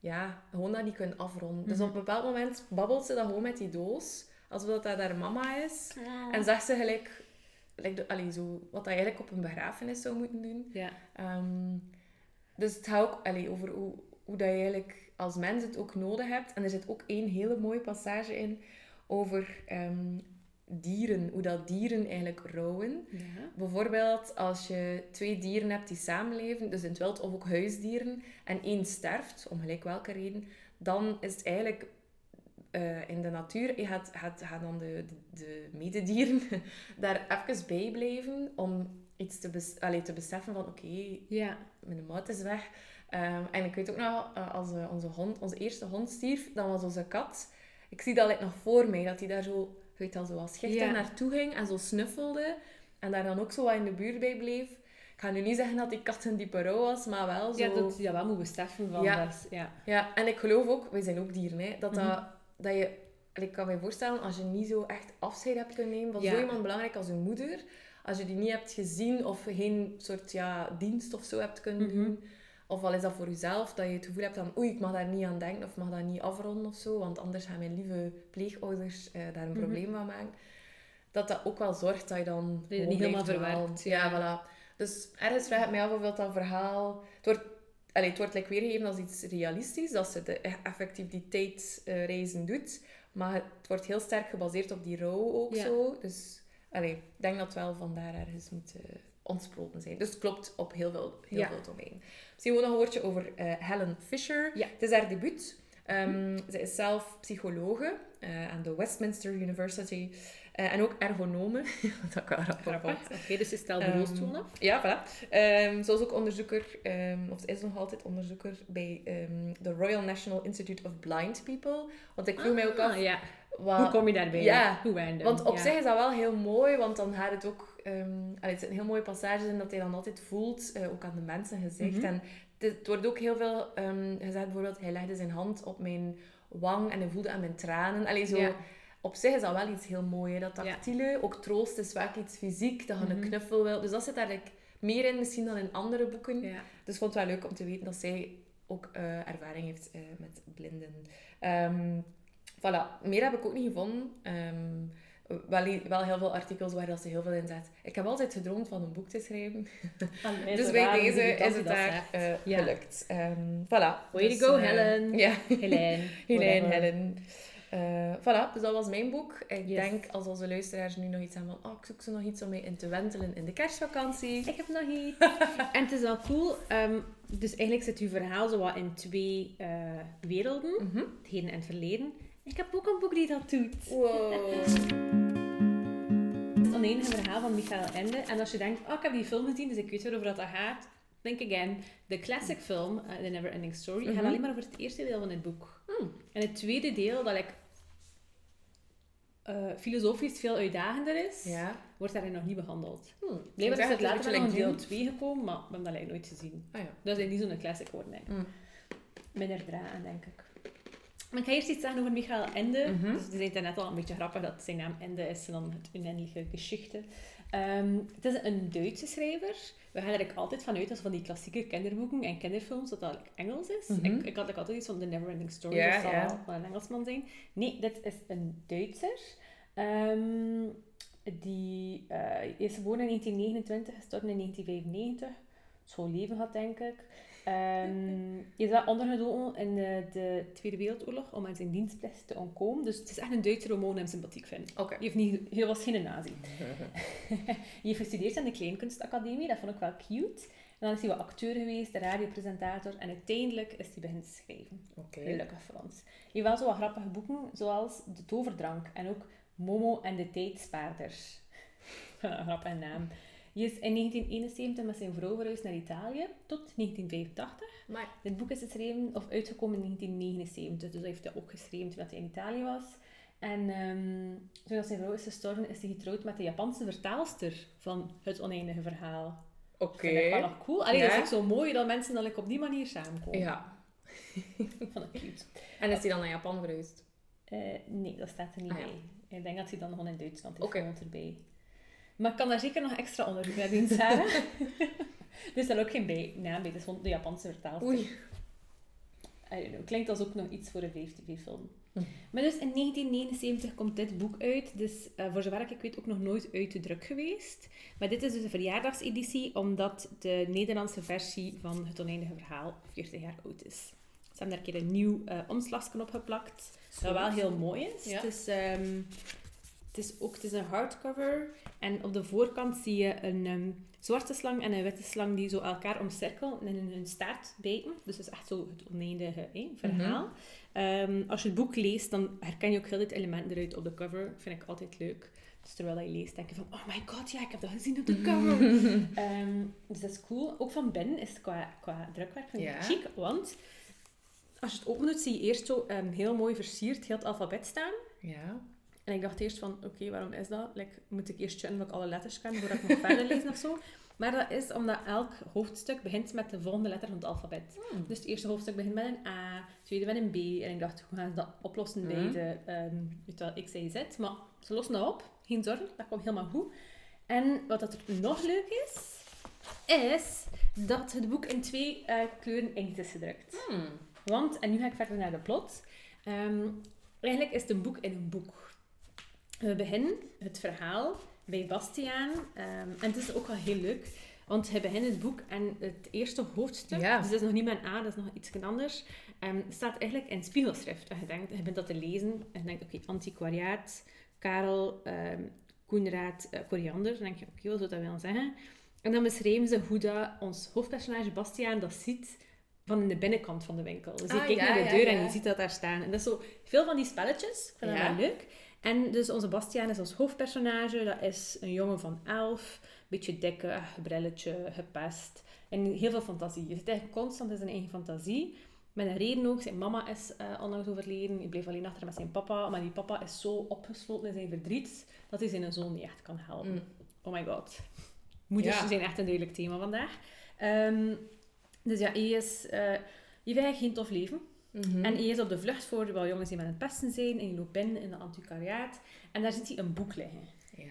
ja, gewoon dat niet kunnen afronden. Dus Mhm. op een bepaald moment babbelt ze dat gewoon met die doos. Alsof dat haar mama is. Ah. En zegt ze gelijk... like de, allee, zo, wat dat eigenlijk op een begrafenis zou moeten doen. Ja. Ehm, dus het gaat ook allee, over hoe, hoe dat je eigenlijk als mens het ook nodig hebt. En er zit ook één hele mooie passage in over ehm, dieren. Hoe dat dieren eigenlijk rouwen. Ja. Bijvoorbeeld als je twee dieren hebt die samenleven, dus in het wild of ook huisdieren, en één sterft, om gelijk welke reden, dan is het eigenlijk eh, in de natuur, je gaat, gaat, gaan dan de, de, de mededieren (laughs) daar even bij blijven om iets te, bes allee, te beseffen van oké, Ja. mijn maat is weg. Ehm, en ik weet ook nog, eh, als eh, onze, hond, onze eerste hond stierf, dan was onze kat. Ik zie dat nog voor mij, dat hij daar zo, weet al, zo als Ja. naartoe ging en zo snuffelde. En daar dan ook zo wat in de buurt bij bleef. Ik ga nu niet zeggen dat die kat een diepe rouw was, maar wel zo... Ja, dat je wel moet beseffen van Ja. dat. Ja. Ja, en ik geloof ook, wij zijn ook dieren, hè, dat, dat, Mhm. Dat je... Ik kan me voorstellen, als je niet zo echt afscheid hebt kunnen nemen van Ja. zo iemand belangrijk als je moeder, als je die niet hebt gezien of geen soort ja, dienst of zo hebt kunnen Mhm. doen, of al is dat voor jezelf, dat je het gevoel hebt van oei, ik mag daar niet aan denken of mag dat niet afronden of zo, want anders gaan mijn lieve pleegouders eh, daar een Mhm. probleem van maken. Dat dat ook wel zorgt dat je dan Dat je niet helemaal verwerkt, Ja, ja. voilà. Dus ergens vraag ik mij af of dat, dat verhaal... Het wordt, allee, het wordt like weergegeven als iets realistisch, dat ze de, e- effectief die tijdreizen doet. Maar het wordt heel sterk gebaseerd op die rouw ook Ja. zo. Dus allee, ik denk dat het wel vandaar ergens moet ontsproten zijn. Dus het klopt op heel veel, heel Ja. veel domeinen. Misschien nog een woordje over eh, Helen Fisher. Ja. Het is haar debuut. Ehm, Ze is zelf psychologe eh, aan de Westminster University. Eh, en ook ergonome, (laughs) wat ik wel grappig Grappig. vond. Oké, dus ze stelt Ehm, bureaustoel af. Ja, voilà. Ze was ook onderzoeker, ehm, of ze is nog altijd onderzoeker, bij de Royal National Institute of Blind People. Want ik vroeg mij ook af, Ah, ja. wat, Hoe kom je daarbij? Ja. Hoe random. want op ja. zich is dat wel heel mooi, want dan gaat het ook... allee, het zijn heel mooie passages in dat hij dan altijd voelt, eh, ook aan de mensen gezegd. Mhm. En het, het wordt ook heel veel gezegd, bijvoorbeeld, hij legde zijn hand op mijn wang en hij voelde aan mijn tranen. Allee, zo... Ja. Op zich is dat wel iets heel moois, hè, dat Ja. tactiele. Ook troost is vaak iets fysiek, dat je Mhm. een knuffel wil. Dus dat zit eigenlijk meer in misschien dan in andere boeken. Ja. Dus ik vond het wel leuk om te weten dat zij ook eh, ervaring heeft eh, met blinden. Ehm voilà, meer heb ik ook niet gevonden. Ehm, wel, wel heel veel artikels waar dat ze heel veel in zet. Ik heb altijd gedroomd van een boek te schrijven. (laughs) Allee, dus bij deze is het daar eh, Ja. gelukt. Ehm voilà. Way to Dus, go, Helen. (laughs) Ja, Helene. Helen. Eh, voilà, dus dat was mijn boek. Ik Yes. denk, als onze luisteraars nu nog iets hebben van... Oh, ik zoek zo nog iets om mee in te wentelen in de kerstvakantie. Ik heb nog iets. (laughs) en het is wel cool. ehm, dus eigenlijk zit uw verhaal zo wat in twee eh, werelden. Mhm. Het heden en het verleden. Ik heb ook een boek die dat doet. Wow. (laughs) Het is het oneindige verhaal van Michael Ende. En als je denkt, oh, ik heb die film gezien, dus ik weet waarover dat gaat. Think again. De classic film, uh, The Never Ending Story, gaat Mhm. alleen maar over het eerste deel van het boek. Hmm. En het tweede deel, dat like, eh, filosofisch veel uitdagender is, Ja. wordt daarin nog niet behandeld. Hmm. Blijkbaar is Ik zeg, later het nog een deel beetje 2 gekomen, maar we hebben dat eigenlijk nooit gezien. Ah ja. Dat is niet zo'n classic geworden, ik. Mm. Minder draan, denk ik. Maar ik ga eerst iets zeggen over Michael Ende. Mhm. Dus het is net al een beetje grappig dat zijn naam Ende is en dan het unendelijke geschichte. Ehm, het is een Duitse schrijver. We gaan er eigenlijk altijd vanuit als van die klassieke kinderboeken en kinderfilms dat dat Engels is. Mhm. ik, ik had like altijd iets van The Neverending Story, dat zal ja. wel van een Engelsman zijn. Nee, dit is een Duitser. Ehm, die eh, is geboren in 1929, gestorven in 1995. Schoon leven had, denk ik. Ehm je is wel ondergedoken in de, de Tweede Wereldoorlog om aan zijn dienstplicht te ontkomen. Dus het is echt een Duitser om hem sympathiek vindt. Oké. Hij, heeft niet, hij was geen nazi. (laughs) (laughs) hij heeft gestudeerd aan de Kleinkunstacademie, dat vond ik wel cute. En dan is hij wat acteur geweest, radiopresentator en uiteindelijk is hij beginnen schrijven. Oké. Gelukkig voor ons. Je heeft wel zo wat grappige boeken, zoals De Toverdrank en ook Momo en de Tijdspaarders. (laughs) Een grappige naam. Hij is in 1971 met zijn vrouw verhuisd naar Italië, tot 1985. Maar, Dit boek is geschreven, of uitgekomen in 1979, dus hij heeft dat ook geschreven toen hij in Italië was. En ehm toen zijn vrouw is gestorven, is hij getrouwd met de Japanse vertaalster van Het Oneindige Verhaal. oké. Vind ik wel nog cool. Allee, dat Ja. is ook zo mooi dat mensen dan op die manier samenkomen. Ja. Vond ik cute. En is hij dan naar Japan verhuisd? Eh, nee, dat staat er niet Ah, ja. bij. Ik denk dat hij dan gewoon in Duitsland is gewoond erbij. Maar ik kan daar zeker nog extra onderzoek naar doen, Sarah. (laughs) er is daar ook geen bij, naam bij. Het is gewoon de Japanse vertaalster. Oei. I don't know. Klinkt als ook nog iets voor een 5TV-film. Hm. Maar dus in 1979 komt dit boek uit. Dus eh, voor zover ik weet ook nog nooit uit de druk geweest. Maar dit is dus een verjaardagseditie, omdat de Nederlandse versie van Het Oneindige Verhaal 40 jaar oud is. Ze hebben daar een keer een nieuw eh omslagje op geplakt. Dat wel heel mooi is. Ja. Ehm, het is ook het is een hardcover. En op de voorkant zie je een ehm, zwarte slang en een witte slang die zo elkaar omcirkelen en in hun staart bijten. Dus het is echt zo het oneindige verhaal. Ehm, als je het boek leest, dan herken je ook heel dit element eruit op de cover. Vind ik altijd leuk. Dus terwijl je leest, denk je van, oh my god, ja, ik heb dat gezien op de cover. (laughs) Ehm, dus dat is cool. Ook van binnen is het qua, qua drukwerk Ja. chic, want als je het open doet, zie je eerst zo ehm, heel mooi versierd heel het alfabet staan. Ja. En ik dacht eerst van, oké, waarom is dat? Like, moet ik eerst checken of ik alle letters ken voordat ik nog (laughs) verder lees of zo? Maar dat is omdat elk hoofdstuk begint met de volgende letter van het alfabet. Hmm. Dus het eerste hoofdstuk begint met een A, het tweede met een B. En ik dacht, hoe gaan ze dat oplossen bij Mhm. de weet wel, X, Y, Z? Maar ze lossen dat op. Geen zorgen, dat komt helemaal goed. En wat dat er nog leuk is, is dat het boek in twee eh, kleuren inkt is gedrukt. Hmm. Want, en nu ga ik verder naar de plot. Ehm, eigenlijk is het een boek in een boek. We beginnen het verhaal bij Bastiaan. ehm, en het is ook wel heel leuk, want hij begint het boek en het eerste hoofdstuk, Ja. dus dat is nog niet een A, dat is nog iets anders, ehm, staat eigenlijk in spiegelschrift. En je, denkt, je bent dat te lezen en je denkt, oké, antiquariaat, Karel, ehm Koenraad, eh, koriander. Dan denk je, oké, wat zou dat willen zeggen? En dan beschrijven ze hoe dat ons hoofdpersonage Bastiaan dat ziet van de binnenkant van de winkel. Dus je Ah, kijkt ja, naar de deur ja. en je ziet dat daar staan. En dat is zo veel van die spelletjes. Ik vind dat wel leuk. En dus onze Bastiaan is ons hoofdpersonage. Dat is een jongen van elf. Beetje dikke, brilletje, gepest. En heel veel fantasie. Je zit eigenlijk constant in zijn eigen fantasie. Met een reden ook. Zijn mama is eh, onlangs overleden. Hij bleef alleen achter met zijn papa. Maar die papa is zo opgesloten in zijn verdriet dat hij zijn zoon niet echt kan helpen. Mm. Oh my god. Moeders Ja. zijn echt een duidelijk thema vandaag. Ehm, dus ja, hij is... eh je heeft eigenlijk geen tof leven. Mhm. En hij is op de vlucht voor wel jongens die met het pesten zijn. En hij loopt binnen in de antiquariaat. En daar ziet hij een boek liggen. Ja.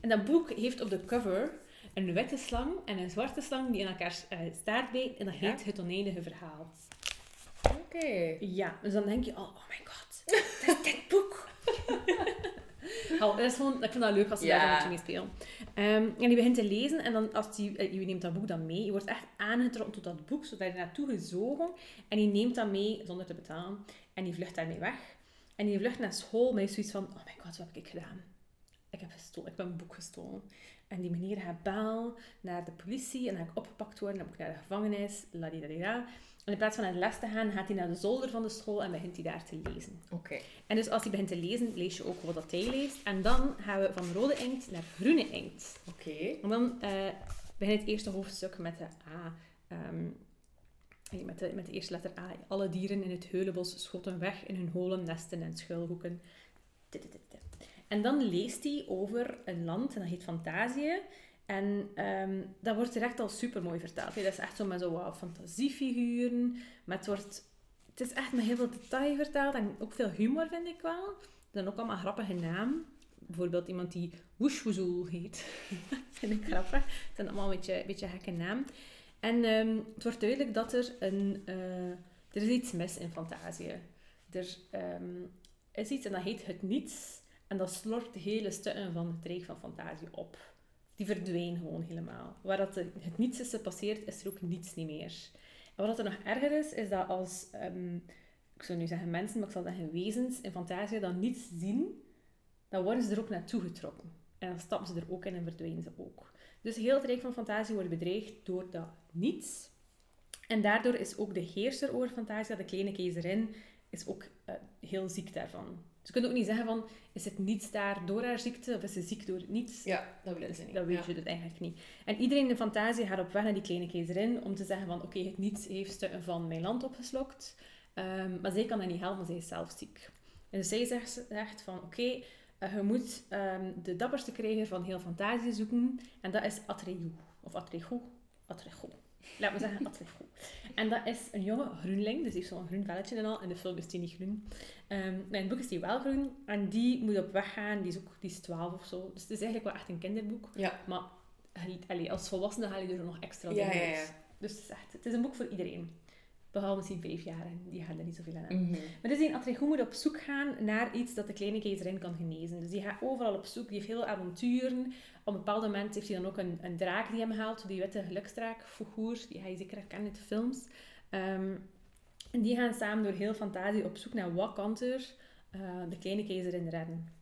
En dat boek heeft op de cover een witte slang en een zwarte slang die in elkaar eh, staart bijt. En dat Ja. heet Het Oneindige Verhaal. Oké. Ja, dus dan denk je, oh, oh my god, (laughs) dat is dit boek. (laughs) Dat is gewoon, ik vind dat leuk als ze Ja. daar een beetje mee spelen. Ehm, en die begint te lezen en dan als die, eh, je neemt dat boek dan mee. Je wordt echt aangetrokken tot dat boek, zodat je naartoe gezogen. En die neemt dat mee zonder te betalen. En die vlucht daarmee weg. En die vlucht naar school met zoiets van, oh my god, wat heb ik gedaan? Ik heb gestolen, ik heb een boek gestolen. En die meneer gaat bellen naar de politie en dan ga ik opgepakt worden, dan moet ik naar de gevangenis, ladidadida. En in plaats van naar de les te gaan, gaat hij naar de zolder van de school en begint hij daar te lezen. Oké. En dus als hij begint te lezen, lees je ook wat dat hij leest. En dan gaan we van rode inkt naar groene inkt. Oké. En dan eh, begint het eerste hoofdstuk met de A. ehm, eh, met, de, met de eerste letter A. Alle dieren in het heulenbos schoten weg in hun holen, nesten en schuilhoeken. En dan leest hij over een land, en dat heet Fantasië. En ehm, dat wordt direct al super mooi vertaald. Dat is echt zo met zo fantasiefiguren. Maar het, wordt, het is echt met heel veel detail vertaald en ook veel humor, vind ik wel. Dan ook allemaal grappige namen. Bijvoorbeeld iemand die Woeshwoezoel heet. (laughs) vind ik grappig. Het zijn allemaal een beetje, een beetje gekke naam. En ehm, het wordt duidelijk dat er een... eh, er is iets mis in Fantasië. Er ehm, is iets en dat heet het niets. En dat slorpt de hele stukken van het rijk van Fantasië op. Die verdwijnen gewoon helemaal. Waar dat het niets is gepasseerd, is er ook niets niet meer. En wat er nog erger is, is dat als... ehm, ik zou nu zeggen mensen, maar ik zal zeggen wezens in Fantasië dat niets zien, dan worden ze er ook naartoe getrokken. En dan stappen ze er ook in en verdwijnen ze ook. Dus heel het Rijk van Fantasie wordt bedreigd door dat niets. En daardoor is ook de heerser over Fantasia, de kleine keizerin, is ook eh, heel ziek daarvan. Je kunt ook niet zeggen van, is het niets daar door haar ziekte, of is ze ziek door niets? Ja, dat willen ze niet. Dat weet Ja. je dus eigenlijk niet. En iedereen in Fantasie gaat op weg naar die kleine keizerin om te zeggen van, oké, het niets heeft stukken van mijn land opgeslokt, Ehm, maar zij kan dat niet helpen, want zij is zelf ziek. En dus zij zegt, zegt van, oké, eh, je moet ehm, de dapperste krijger van heel Fantasie zoeken, en dat is Atreyu. Of Atreyu. Atreyu. Laat me zeggen, Atreyu. En dat is een jonge groenling, dus die heeft zo'n groen velletje en al. In de film is die niet groen. Ehm, maar in het boek is die wel groen. En die moet op weg gaan, die is ook die is 12 of zo. Dus het is eigenlijk wel echt een kinderboek. Ja. Maar allee, als volwassene haal je er nog extra Ja, dingen ja, uit. ja. Dus het is, echt, het is een boek voor iedereen. Behalve misschien vijf jaar, en die gaan er niet zoveel aan hebben. Mhm. Maar dus die Atreyu moet op zoek gaan naar iets dat de kleine keizerin kan genezen. Dus die gaat overal op zoek, die heeft heel veel avonturen. Op een bepaald moment heeft hij dan ook een, een draak die hem haalt, die witte geluksdraak, die ga je zeker herkennen uit de films. Ehm, en die gaan samen door heel Fantasie op zoek naar wat kan er eh, de kleine keizerin redden.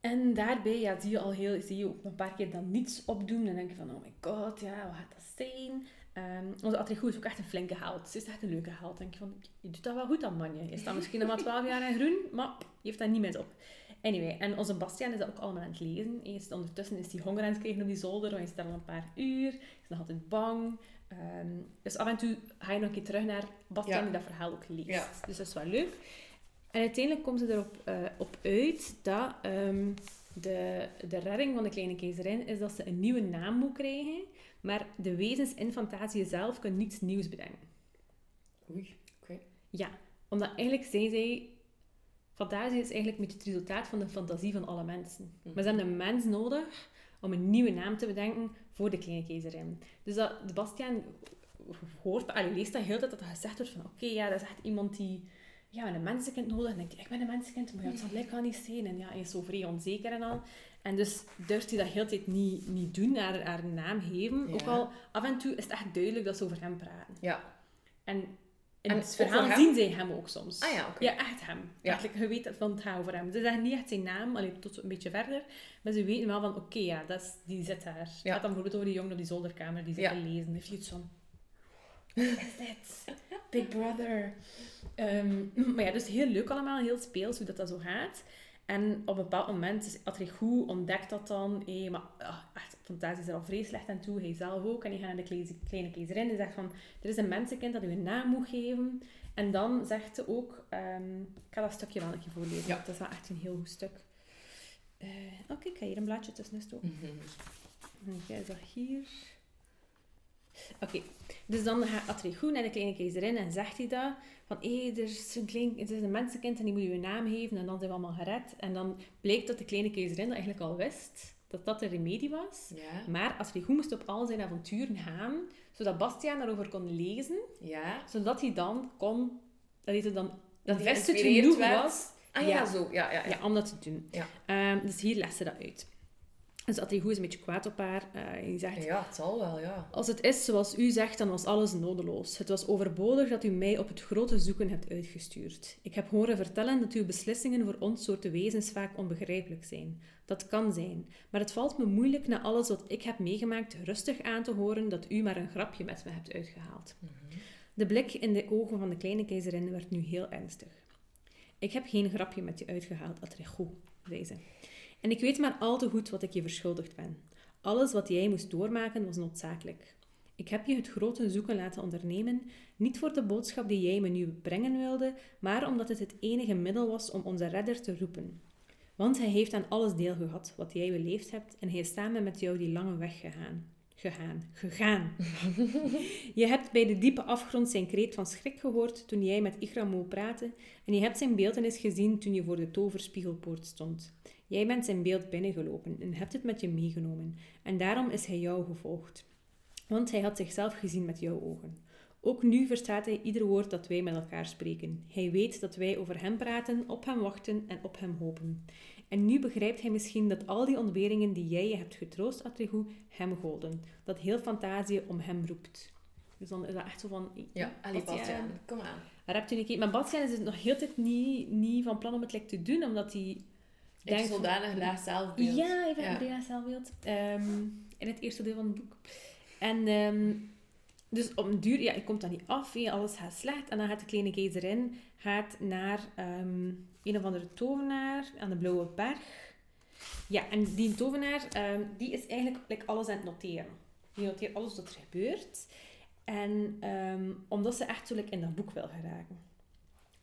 En daarbij ja, zie je al heel, zie je ook een paar keer dan niets opdoen. En dan denk je van, oh my god, ja, wat gaat dat zijn? Ehm, onze Atreyu is ook echt een flinke held. Ze is echt een leuke held. denk je van, je doet dat wel goed dan, man. Je staat misschien nog maar 12 jaar in groen, maar je heeft daar niet mis op. Anyway, en onze Bastiaan is dat ook allemaal aan het lezen. Eerst ondertussen is hij honger aan het krijgen op die zolder, want hij staat al een paar uur. Is nog altijd bang. Ehm, dus af en toe ga je nog een keer terug naar Bastiaan, Ja. die dat verhaal ook leest. Ja. Dus dat is wel leuk. En uiteindelijk komt ze erop eh, op uit dat ehm, de, de redding van de kleine keizerin is dat ze een nieuwe naam moet krijgen, maar de wezens in Fantasie zelf kunnen niets nieuws bedenken. Oei, oké. Ja, omdat eigenlijk zei zij... Fantasie is eigenlijk met het resultaat van de fantasie van alle mensen. Maar ze hebben een mens nodig om een nieuwe naam te bedenken voor de kleine keizerin. Dus dat, de Bastiaan hoort, allee, leest dat heel dat er gezegd wordt van oké, ja, dat is echt iemand die ja, een mensenkind nodig. En denkt ik ben een mensenkind, maar ja, het zal lekker niet zijn. En ja, hij is zo vrij onzeker en al. En dus durft hij dat heel de tijd niet, niet doen, haar, haar naam geven. Ja. Ook al af en toe is het echt duidelijk dat ze over hem praten. Ja. En in En het verhaal zien zij hem ook soms. Ah ja, oké. Ja, echt hem. Ja. Eigenlijk, je weet dat van het gaat over hem. Ze zeggen niet echt zijn naam, alleen tot een beetje verder. Maar ze weten wel van, oké, ja, dat is, die zit daar. Het Ja. gaat dan bijvoorbeeld over die jongen op die zolderkamer, die zit Ja. te lezen. Heeft iets van... is dit? Big Brother. Ehm, maar ja, dus heel leuk allemaal, heel speels hoe dat, dat zo gaat. En op een bepaald moment is Atrigoe ontdekt dat dan. Hey, maar oh, echt, fantasie is er al vreselijk slecht aan toe. Hij zelf ook. En die gaat naar de kleine, keizerin en zegt van... Er is een mensenkind dat u een naam moet geven. En dan zegt ze ook... ehm, ik ga dat stukje wel een keer voorlezen. Ja. Dat is wel echt een heel goed stuk. Eh, Oké, ik ga hier een blaadje tussen stoken. Ga je dat hier. Oké, dus dan gaat Atrigoe naar de kleine keizerin en zegt hij dat. Van, hé, er, is een klein, er is een mensenkind en die moet je een naam geven. En dan zijn we allemaal gered. En dan bleek dat de kleine keizerin dat eigenlijk al wist. Dat dat de remedie was. Ja. Maar Atrigoe moest op al zijn avonturen gaan. Zodat Bastiaan daarover kon lezen. Ja. Zodat hij dan kon... Dat hij dan Dat vestig geïnspireerd genoeg werd. was Ah ja, Ja. zo. Ja, ja, ja. ja, om dat te doen. Ja. Ehm, dus hier legt ze dat uit. Dus Atrigoe is een beetje kwaad op haar. Eh, hij zegt... Ja, het zal wel, ja. Als het is zoals u zegt, dan was alles nodeloos. Het was overbodig dat u mij op het grote zoeken hebt uitgestuurd. Ik heb horen vertellen dat uw beslissingen voor ons soorten wezens vaak onbegrijpelijk zijn. Dat kan zijn, maar het valt me moeilijk na alles wat ik heb meegemaakt rustig aan te horen dat u maar een grapje met me hebt uitgehaald. De blik in de ogen van de kleine keizerin werd nu heel ernstig. Ik heb geen grapje met je uitgehaald, Atrigo, zei ze. En ik weet maar al te goed wat ik je verschuldigd ben. Alles wat jij moest doormaken was noodzakelijk. Ik heb je het grote zoeken laten ondernemen, niet voor de boodschap die jij me nu brengen wilde, maar omdat het het enige middel was om onze redder te roepen. Want hij heeft aan alles deel gehad wat jij beleefd hebt en hij is samen met jou die lange weg gegaan. Gegaan. Gegaan. (laughs) je hebt bij de diepe afgrond zijn kreet van schrik gehoord toen jij met Igramo praatte en je hebt zijn beeltenis gezien toen je voor de toverspiegelpoort stond. Jij bent zijn beeld binnengelopen en hebt het met je meegenomen en daarom is hij jou gevolgd. Want hij had zichzelf gezien met jouw ogen. Ook nu verstaat hij ieder woord dat wij met elkaar spreken. Hij weet dat wij over hem praten, op hem wachten en op hem hopen. En nu begrijpt hij misschien dat al die ontberingen die jij je hebt getroost, Atrigoe, hem golden. Dat heel fantasie om hem roept. Dus dan is dat echt zo van... Ja, Bastiaan, kom aan. Daar heb je een keer... Maar Bastiaan is het nog heel tijd niet, niet van plan om het like, te doen, omdat hij... Ik denkt van- zodanig laag zelfbeeld. ja, even Ja. een Breda zelfbeeld. Ehm, in het eerste deel van het boek. En ehm, dus op een duur, ja, het komt dan niet af, hè, alles gaat slecht. En dan gaat de kleine keizerin gaat naar ehm, een of andere tovenaar aan de Blauwe Berg. Ja, en die tovenaar, ehm, die is eigenlijk like, alles aan het noteren. Die noteert alles wat er gebeurt. En ehm, omdat ze echt zo like, in dat boek wil geraken.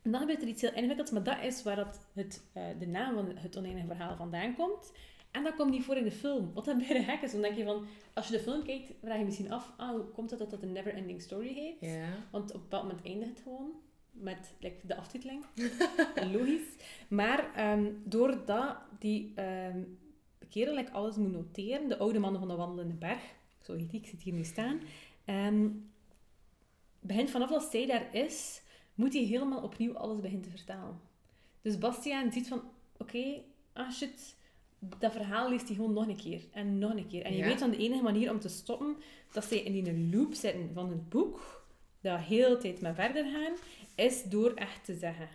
En dan gebeurt er iets heel ingewikkelds, maar dat is waar dat het, eh, de naam van het oneindige verhaal vandaan komt. En dat komt niet voor in de film. Wat dan (laughs) bij de gek is. Dan denk je van, als je de film kijkt, vraag je misschien af, ah, hoe komt het dat dat een never ending story heet? Ja. Want op een bepaald moment eindigt het gewoon met like, de aftiteling. (laughs) Logisch. Maar ehm, doordat die ehm kerel like, alles moet noteren, de oude man van de wandelende berg, zo heet die, ik zit hier nu staan, ehm, begint vanaf dat zij daar is, moet hij helemaal opnieuw alles beginnen te vertalen. Dus Bastiaan ziet van, oké, ah shit, dat verhaal leest hij gewoon nog een keer en nog een keer. En je Ja. weet dan de enige manier om te stoppen, dat zij in die loop zitten van het boek, dat heel de tijd maar verder gaan, is door echt te zeggen,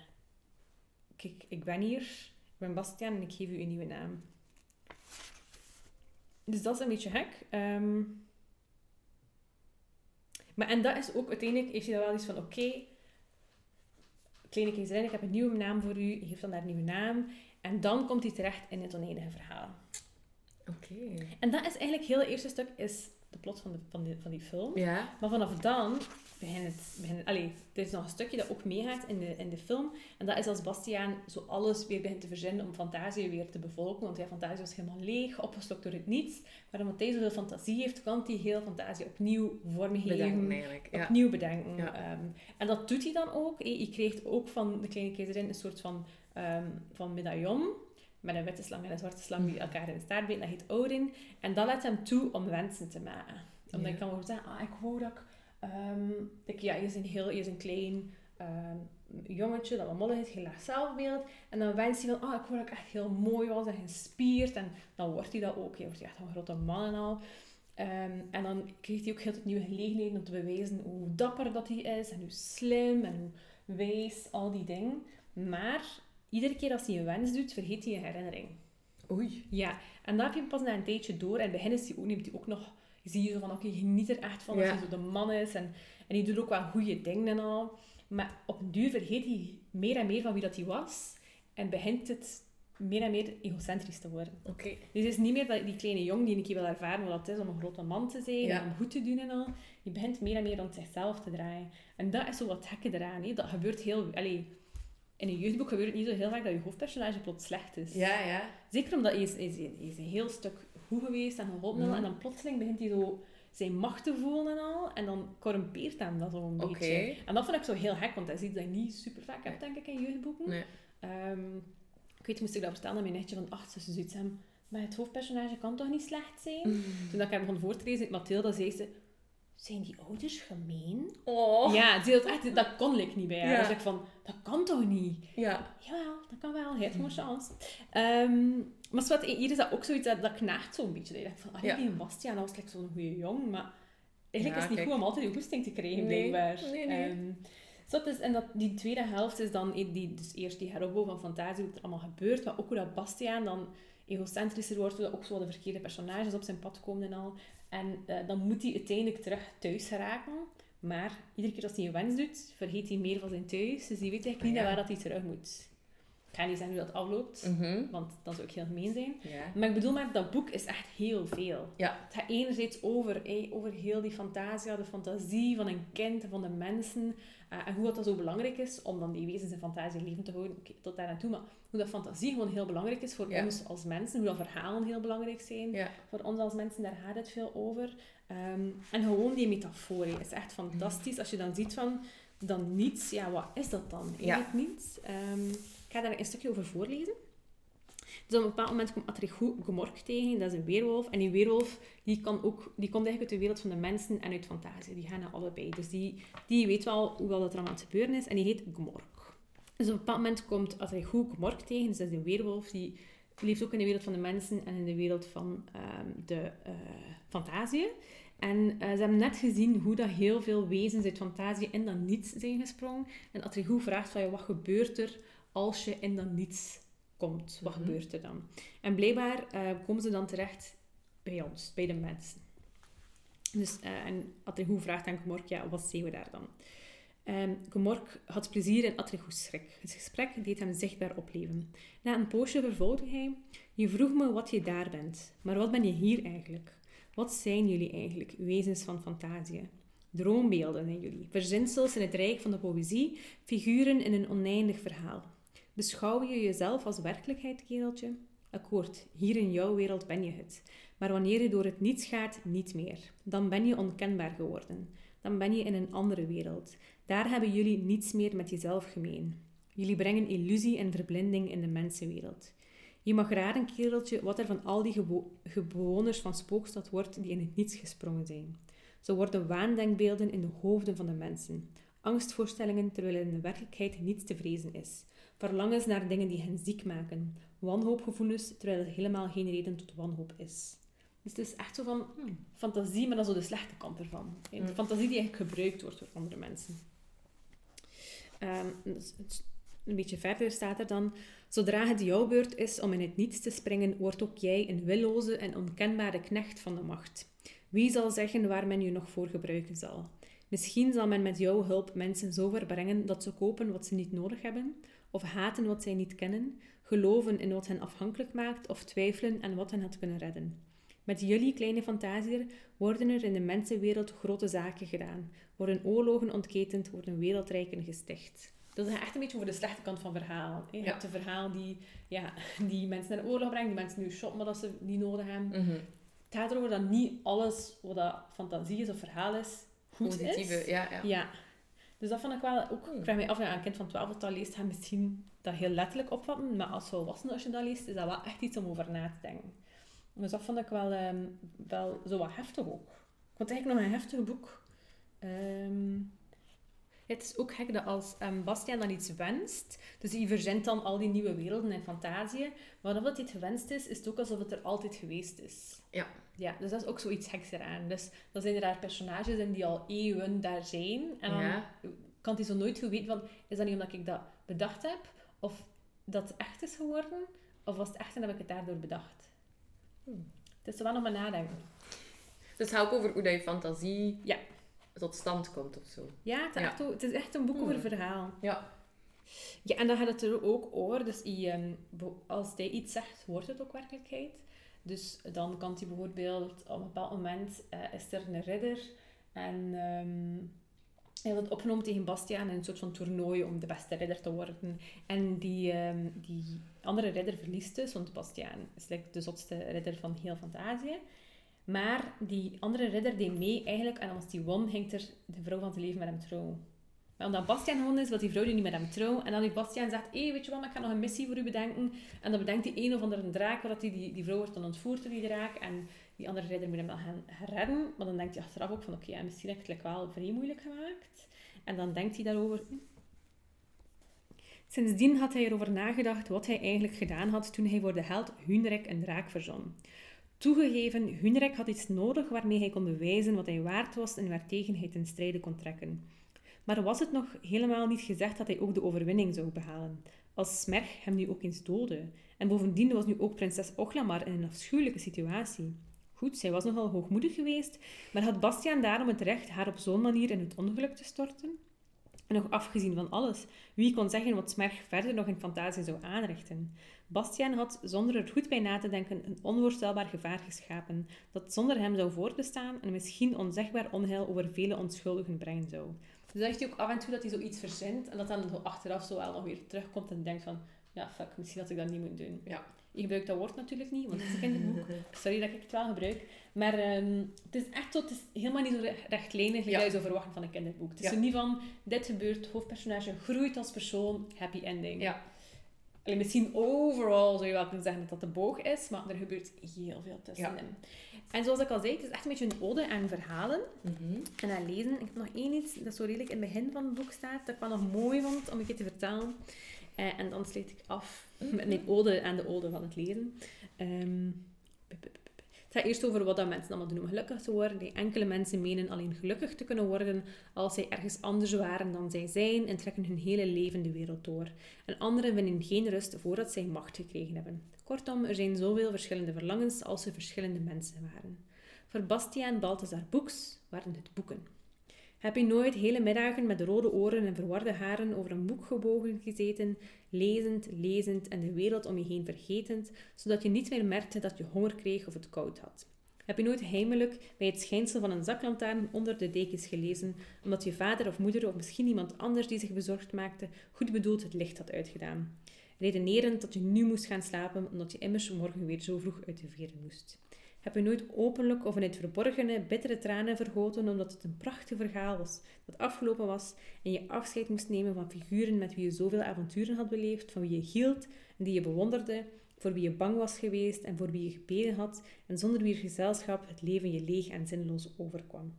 kijk, ik ben hier, ik ben Bastiaan en ik geef u een nieuwe naam. Dus dat is een beetje gek. Ehm, maar en dat is ook, uiteindelijk heeft hij dan wel iets van, oké, kleine keizerin, ik heb een nieuwe naam voor u, geef dan daar een nieuwe naam. En dan komt hij terecht in het oneindige verhaal. Oké. En dat is eigenlijk heel het eerste stuk, is de plot van, de, van, die, van die film. Ja. Maar vanaf dan begint het... Allee, er is nog een stukje dat ook meegaat in de, in de film. En dat is als Bastiaan zo alles weer begint te verzinnen om Fantasie weer te bevolken. Want ja, Fantasie was helemaal leeg, opgeslokt door het niets. Maar omdat hij zoveel fantasie heeft, kan hij heel Fantasie opnieuw vormgeven. Bedenken eigenlijk. Ja. Opnieuw bedenken. Ja. Ehm, en dat doet hij dan ook. Je kreeg ook van de kleine keizerin een soort van, ehm, van medaillon. Met een witte slang en een zwarte slang die elkaar in de staart bijten. Dat heet Odin. En dat laat hem toe om wensen te maken. Omdat Ja. ik kan wel zeggen, ah, ik wou dat ik... ehm, ik ja, je is een heel... Je is een klein ehm, jongetje dat wat mollig is, heel laag zelfbeeld. En dan wenst hij van, ah, ik wou dat ik echt heel mooi was en gespierd. En dan wordt hij dat ook. Hij wordt echt een grote man en al. Ehm, en dan krijgt hij ook heel veel nieuwe gelegenheden om te bewijzen hoe dapper dat hij is. En hoe slim en hoe wijs, al die dingen. Maar iedere keer als hij een wens doet, vergeet hij een herinnering. Oei. Ja, en dat heb je pas na een tijdje door. En in het begin is hij ook, neemt hij ook nog je ziet zo van, oké, je geniet er echt van Ja. dat hij zo de man is. En, en die doet ook wel goede dingen en al. Maar op een duur vergeet hij meer en meer van wie dat hij was. En begint het meer en meer egocentrisch te worden. Oké. Dus het is niet meer dat die kleine jongen die een keer wil ervaren wat het is om een grote man te zijn Ja. en om goed te doen en al. Die begint meer en meer rond zichzelf te draaien. En dat is zo wat hekken eraan. Dat gebeurt heel... Allee, in een jeugdboek gebeurt het niet zo heel vaak dat je hoofdpersonage plots slecht is. Ja, ja. Zeker omdat hij is, is, hij is een heel stuk goed geweest en geholpen Mhm. en dan plotseling begint hij zo zijn macht te voelen en al. En dan corrumpeert hem dat zo een beetje. En dat vind ik zo heel gek, want dat is iets dat je niet super vaak hebt, denk ik, in jeugdboeken. Nee. Ehm, ik weet, moest ik dat vertellen aan mijn netje van acht, ze zoiets hebben, maar het hoofdpersonage kan toch niet slecht zijn? (laughs) Toen ik haar begon voor te lezen, Mathilda zei ze, zijn die ouders gemeen? Oh. Ja, had echt, dat kon ik niet bij haar. Ja. Dus ik van, dat kan toch niet? Ja. Jawel, dat kan wel. Je hebt gewoon chance. Ehm, maar zwart, hier is dat ook zoiets dat, dat knaagt zo'n beetje. Dat je denkt van, ah, Ja. die Bastiaan, dat was like zo'n goede jong. Maar eigenlijk Ja, is het niet kijk. goed om altijd die goesting te krijgen, Nee. blijkbaar. Nee, nee. Ehm, dus, en dat, die tweede helft is dan die, dus eerst die heropbouw van fantasie, hoe het er allemaal gebeurt. Maar ook hoe dat Bastiaan dan egocentrischer wordt, hoe dat ook zo de verkeerde personages op zijn pad komen en al. En eh, dan moet hij uiteindelijk terug thuis geraken. Maar iedere keer als hij een wens doet, vergeet hij meer van zijn thuis. Dus hij weet eigenlijk niet Ah, ja. naar waar dat hij terug moet. Ik ga niet zeggen hoe dat afloopt, Mhm. want dat zou ook heel gemeen zijn. Ja. Maar ik bedoel maar, dat boek is echt heel veel. Ja. Het gaat enerzijds over, over heel die fantasia, de fantasie van een kind en van de mensen. eh, en hoe dat zo belangrijk is om dan die wezens in fantasie leven te houden. Oké, tot daar naartoe. Maar hoe dat fantasie gewoon heel belangrijk is voor Ja. ons als mensen. Hoe dat verhalen heel belangrijk zijn. Ja. Voor ons als mensen, daar gaat het veel over. Ehm, en gewoon die metafoor is echt fantastisch. Als je dan ziet van, dan niets, ja, wat is dat dan? Eigenlijk niets. Ehm, ga daar een stukje over voorlezen. Dus op een bepaald moment komt Atrichou Gomork tegen, dat is een weerwolf. En die weerwolf, die, kan ook, die komt eigenlijk uit de wereld van de mensen en uit fantasie. Die gaan naar allebei. Dus die, die weet wel hoe dat er aan het gebeuren is. En die heet Gomork. Dus op een bepaald moment komt Atrichou Gomork tegen. Dus dat is een weerwolf, die leeft ook in de wereld van de mensen en in de wereld van ehm, de eh fantasie. En eh, ze hebben net gezien hoe dat heel veel wezens uit fantasie in dat niets zijn gesprongen. En Atrichou vraagt van, ja, wat gebeurt er als je in dat niets komt? Wat Mhm. gebeurt er dan? En blijkbaar eh, komen ze dan terecht bij ons, bij de mensen. Dus, eh, en Atrichou vraagt aan Gomork, ja, wat zien we daar dan? Ehm Gomork had plezier in Atrichou's schrik. Het gesprek deed hem zichtbaar opleven. Na een poosje vervolgde hij, je vroeg me wat je daar bent, maar wat ben je hier eigenlijk? Wat zijn jullie eigenlijk, wezens van fantasie? Droombeelden zijn jullie, verzinsels in het rijk van de poëzie, figuren in een oneindig verhaal. Beschouw je jezelf als werkelijkheid, kereltje? Akkoord, hier in jouw wereld ben je het. Maar wanneer je door het niets gaat, niet meer. Dan ben je onkenbaar geworden. Dan ben je in een andere wereld. Daar hebben jullie niets meer met jezelf gemeen. Jullie brengen illusie en verblinding in de mensenwereld. Je mag raden, kereltje, wat er van al die bewoners van Spookstad wordt die in het niets gesprongen zijn. Ze worden waandenkbeelden in de hoofden van de mensen. Angstvoorstellingen terwijl er in de werkelijkheid niets te vrezen is. Verlangens naar dingen die hen ziek maken. Wanhoopgevoelens terwijl er helemaal geen reden tot wanhoop is. Dus het is echt zo van Hmm. fantasie, maar dan zo de slechte kant ervan. De Hmm. fantasie die eigenlijk gebruikt wordt door andere mensen. Ehm, dus een beetje verder staat er dan... Zodra het jouw beurt is om in het niets te springen, wordt ook jij een willoze en onkenbare knecht van de macht. Wie zal zeggen waar men je nog voor gebruiken zal? Misschien zal men met jouw hulp mensen zo ver brengen dat ze kopen wat ze niet nodig hebben, of haten wat zij niet kennen, geloven in wat hen afhankelijk maakt, of twijfelen aan wat hen had kunnen redden. Met jullie kleine fantasier worden er in de mensenwereld grote zaken gedaan, worden oorlogen ontketend, worden wereldrijken gesticht. Dat is echt een beetje over de slechte kant van verhaal. Je Ja. hebt een verhaal die, ja, die mensen naar de oorlog brengt, die mensen nu shoppen omdat ze die nodig hebben. Mhm. Het gaat erover dat niet alles wat dat fantasie is of verhaal is, goed Positieve, is. ja, ja. Ja. Dus dat vond ik wel ook... Hmm. Ik vraag me af, ja, een kind van 12 dat dat leest, gaat misschien dat heel letterlijk opvatten. Maar als volwassene, als je dat leest, is dat wel echt iets om over na te denken. Dus dat vond ik wel, ehm, wel zo wat heftig ook. Ik vond het eigenlijk nog een heftig boek. Ehm, het is ook gek dat als ehm, Bastiaan dan iets wenst, dus hij verzint dan al die nieuwe werelden en fantasieën, maar of dat dit gewenst is, is het ook alsof het er altijd geweest is. Ja. Ja, dus dat is ook zoiets geks eraan. Dus dan zijn er daar personages in die al eeuwen daar zijn, en dan Ja. kan hij zo nooit goed weten van, is dat niet omdat ik dat bedacht heb, of dat het echt is geworden, of was het echt en heb ik het daardoor bedacht. Hmm. Het is er wel nog maar nadenken. Dus het gaat ook over hoe dat je fantasie Ja. Tot stand komt of zo. Ja, het is, Ja. Echt, o- het is echt een boek over Hmm. verhaal. Ja. Ja, en dan gaat het er ook over. Dus ehm, als hij iets zegt, wordt het ook werkelijkheid. Dus dan kan hij bijvoorbeeld, op een bepaald moment eh, is er een ridder en ehm, hij wordt opgenomen tegen Bastiaan in een soort van toernooi om de beste ridder te worden. En die, ehm, die andere ridder verliest dus, want Bastiaan is like de zotste ridder van heel Fantasie. Maar die andere ridder deed mee eigenlijk en als die won, ging er de vrouw van te leven met hem trouwen. Maar omdat Bastiaan gewonnen is, wil die vrouw nu niet met hem trouwen. En dan heeft Bastiaan zegt, hé, weet je wat, ik ga nog een missie voor u bedenken. En dan bedenkt hij een of andere draak, waar die, die, die vrouw wordt dan ontvoerd door die draak. En die andere ridder moet hem dan gaan redden. Maar dan denkt hij achteraf ook van, oké, misschien heb ik het wel vrij moeilijk gemaakt. En dan denkt hij daarover... Sindsdien had hij erover nagedacht wat hij eigenlijk gedaan had toen hij voor de held Hunrek een draak verzon. Toegegeven, Hunrek had iets nodig waarmee hij kon bewijzen wat hij waard was en waartegen hij ten strijde kon trekken. Maar was het nog helemaal niet gezegd dat hij ook de overwinning zou behalen? Als Smerg hem nu ook eens doodde. En bovendien was nu ook prinses Oglamar in een afschuwelijke situatie. Goed, zij was nogal hoogmoedig geweest, maar had Bastiaan daarom het recht haar op zo'n manier in het ongeluk te storten? En nog afgezien van alles, wie kon zeggen wat Smerg verder nog in fantasie zou aanrichten? Bastiaan had, zonder er goed bij na te denken, een onvoorstelbaar gevaar geschapen, dat zonder hem zou voortbestaan en misschien onzegbaar onheil over vele onschuldigen brengen zou. Dus dan heeft hij ook af en toe dat hij zoiets verzint en dat dan zo achteraf zo wel nog weer terugkomt en denkt van, ja, fuck, misschien had ik dat niet moeten doen. Ja. Ik gebruik dat woord natuurlijk niet, want het is een kinderboek. Sorry dat ik het wel gebruik. Maar ehm, het is echt zo, het is helemaal niet zo re- rechtlijnig Ja. ja. je zou verwachten van een kinderboek. Het is Ja. niet van, dit gebeurt, hoofdpersonage groeit als persoon, happy ending. Ja. Misschien overal zou je wel kunnen zeggen dat dat de boog is, maar er gebeurt heel veel tussenin. En zoals ik al zei, het is echt een beetje een ode aan verhalen Mhm. en aan lezen. Ik heb nog één iets dat zo redelijk in het begin van het boek staat, dat ik wel nog mooi vond om een keer te vertellen. Eh, en dan sluit ik af met mijn ode aan de ode van het lezen. Ehm. Het gaat eerst over wat dat mensen allemaal doen om gelukkig te worden. Die enkele mensen menen alleen gelukkig te kunnen worden als zij ergens anders waren dan zij zijn en trekken hun hele leven de wereld door. En anderen vinden geen rust voordat zij macht gekregen hebben. Kortom, er zijn zoveel verschillende verlangens als er verschillende mensen waren. Voor Bastiaan Balthazar Boeks waren het boeken. Heb je nooit hele middagen met rode oren en verwarde haren over een boek gebogen gezeten, lezend, lezend en de wereld om je heen vergetend, zodat je niet meer merkte dat je honger kreeg of het koud had? Heb je nooit heimelijk bij het schijnsel van een zaklantaarn onder de dekens gelezen, omdat je vader of moeder of misschien iemand anders die zich bezorgd maakte, goed bedoeld het licht had uitgedaan? Redenerend dat je nu moest gaan slapen, omdat je immers morgen weer zo vroeg uit de veren moest. Heb je nooit openlijk of in het verborgene bittere tranen vergoten omdat het een prachtig verhaal was dat afgelopen was en je afscheid moest nemen van figuren met wie je zoveel avonturen had beleefd, van wie je hield en die je bewonderde, voor wie je bang was geweest en voor wie je gebeden had en zonder wier gezelschap het leven je leeg en zinloos overkwam.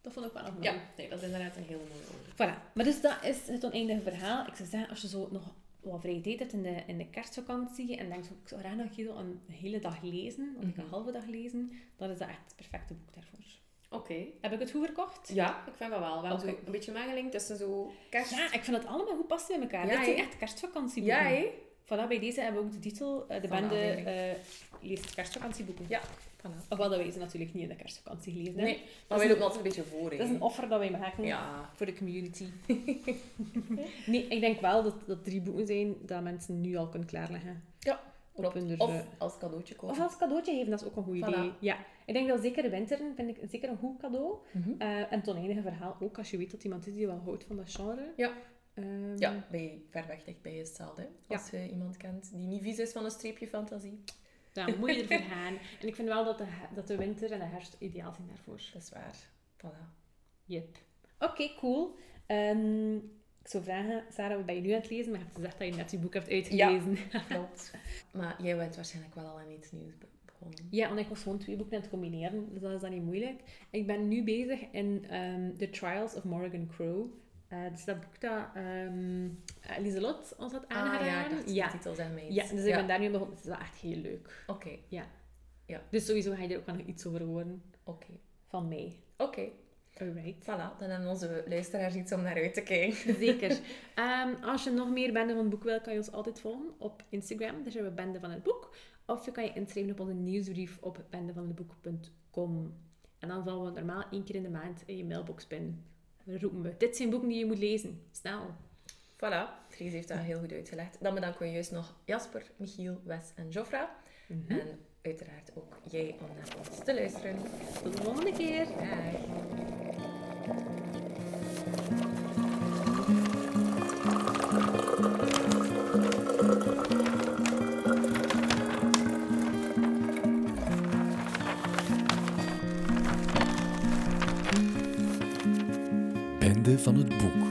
Dat vond ik wel nog mooi. Ja, nee, dat is inderdaad een hele mooie ode. Voilà. Maar dus dat is het oneindige verhaal. Ik zou zeggen, als je zo nog wat vrije tijd in de, in de kerstvakantie en denkt, van, ik zou graag nog een een hele dag lezen, of ik Mhm. een halve dag lezen, dan is dat echt het perfecte boek daarvoor. Oké. Heb ik het goed verkocht? Ja, ik vind dat wel. Wel zo een beetje mengeling tussen zo kerst... Ja, ik vind het allemaal goed passen bij elkaar. Ja, Dit zijn hè? echt kerstvakantieboeken. Ja, hè? Voilà, bij deze hebben we ook de titel, eh, de Van bende eh leest kerstvakantieboeken. Ja. Voilà. Ofwel dat wij ze natuurlijk niet in de kerstvakantie gelezen hebben. Nee, maar wij lopen altijd een beetje voor. Dat is een offer dat wij maken Ja. voor de community. (laughs) nee, ik denk wel dat dat drie boeken zijn dat mensen nu al kunnen klaarleggen. Ja, Op klopt. hun, Of eh, als cadeautje kopen. Of als cadeautje geven, dat is ook een goed Voilà. idee. Ja. Ik denk dat zeker de winteren vind ik zeker een goed cadeau. Eh, en het oneindige verhaal ook, als je weet dat iemand is die wel houdt van dat genre. Ja. Ehm, Ja, bij ver weg dichtbij is hetzelfde. Als je iemand kent die niet vies is van een streepje fantasie. Dan moet je ervoor gaan. En ik vind wel dat de, dat de winter en de herfst ideaal zijn daarvoor. Dat is waar. Voilà. Yep. Oké, cool. Ehm, ik zou vragen, Sarah, wat ben je nu aan het lezen? Maar je hebt gezegd dat je net je boek hebt uitgelezen. (laughs) Klopt. maar jij bent waarschijnlijk wel al aan iets nieuws be- begonnen. Ja, want ik was gewoon twee boeken aan het combineren, dus dat is dan niet moeilijk. Ik ben nu bezig in ehm, The Trials of Morgan Crow. Eh dat is dat boek dat ehm Lieselot ons had Ah ja, aangeraden. ja. de titel zijn mee. Ja, dus ik ben daar nu begonnen. Het is wel echt heel leuk. Oké, Dus sowieso ga je er ook wel nog iets over horen oké. van mij. Oké, Alright. voilà. Dan hebben onze luisteraars iets om naar uit te kijken. (laughs) (laughs) Zeker. Ehm, als je nog meer Bende van het Boek wil, kan je ons altijd volgen op Instagram. Daar zijn we Bende van het Boek. Of je kan je inschrijven op onze nieuwsbrief op bendevandeboek.com. En dan vallen we normaal één keer in de maand in je mailbox binnen. Roepen we, dit zijn boeken die je moet lezen. Snel. Voilà, Fries heeft dat heel goed uitgelegd. Dan bedanken we juist nog Jasper, Michiel, Wes en Jofra. Mhm. En uiteraard ook jij om naar ons te luisteren. Tot de volgende keer. Van het boek.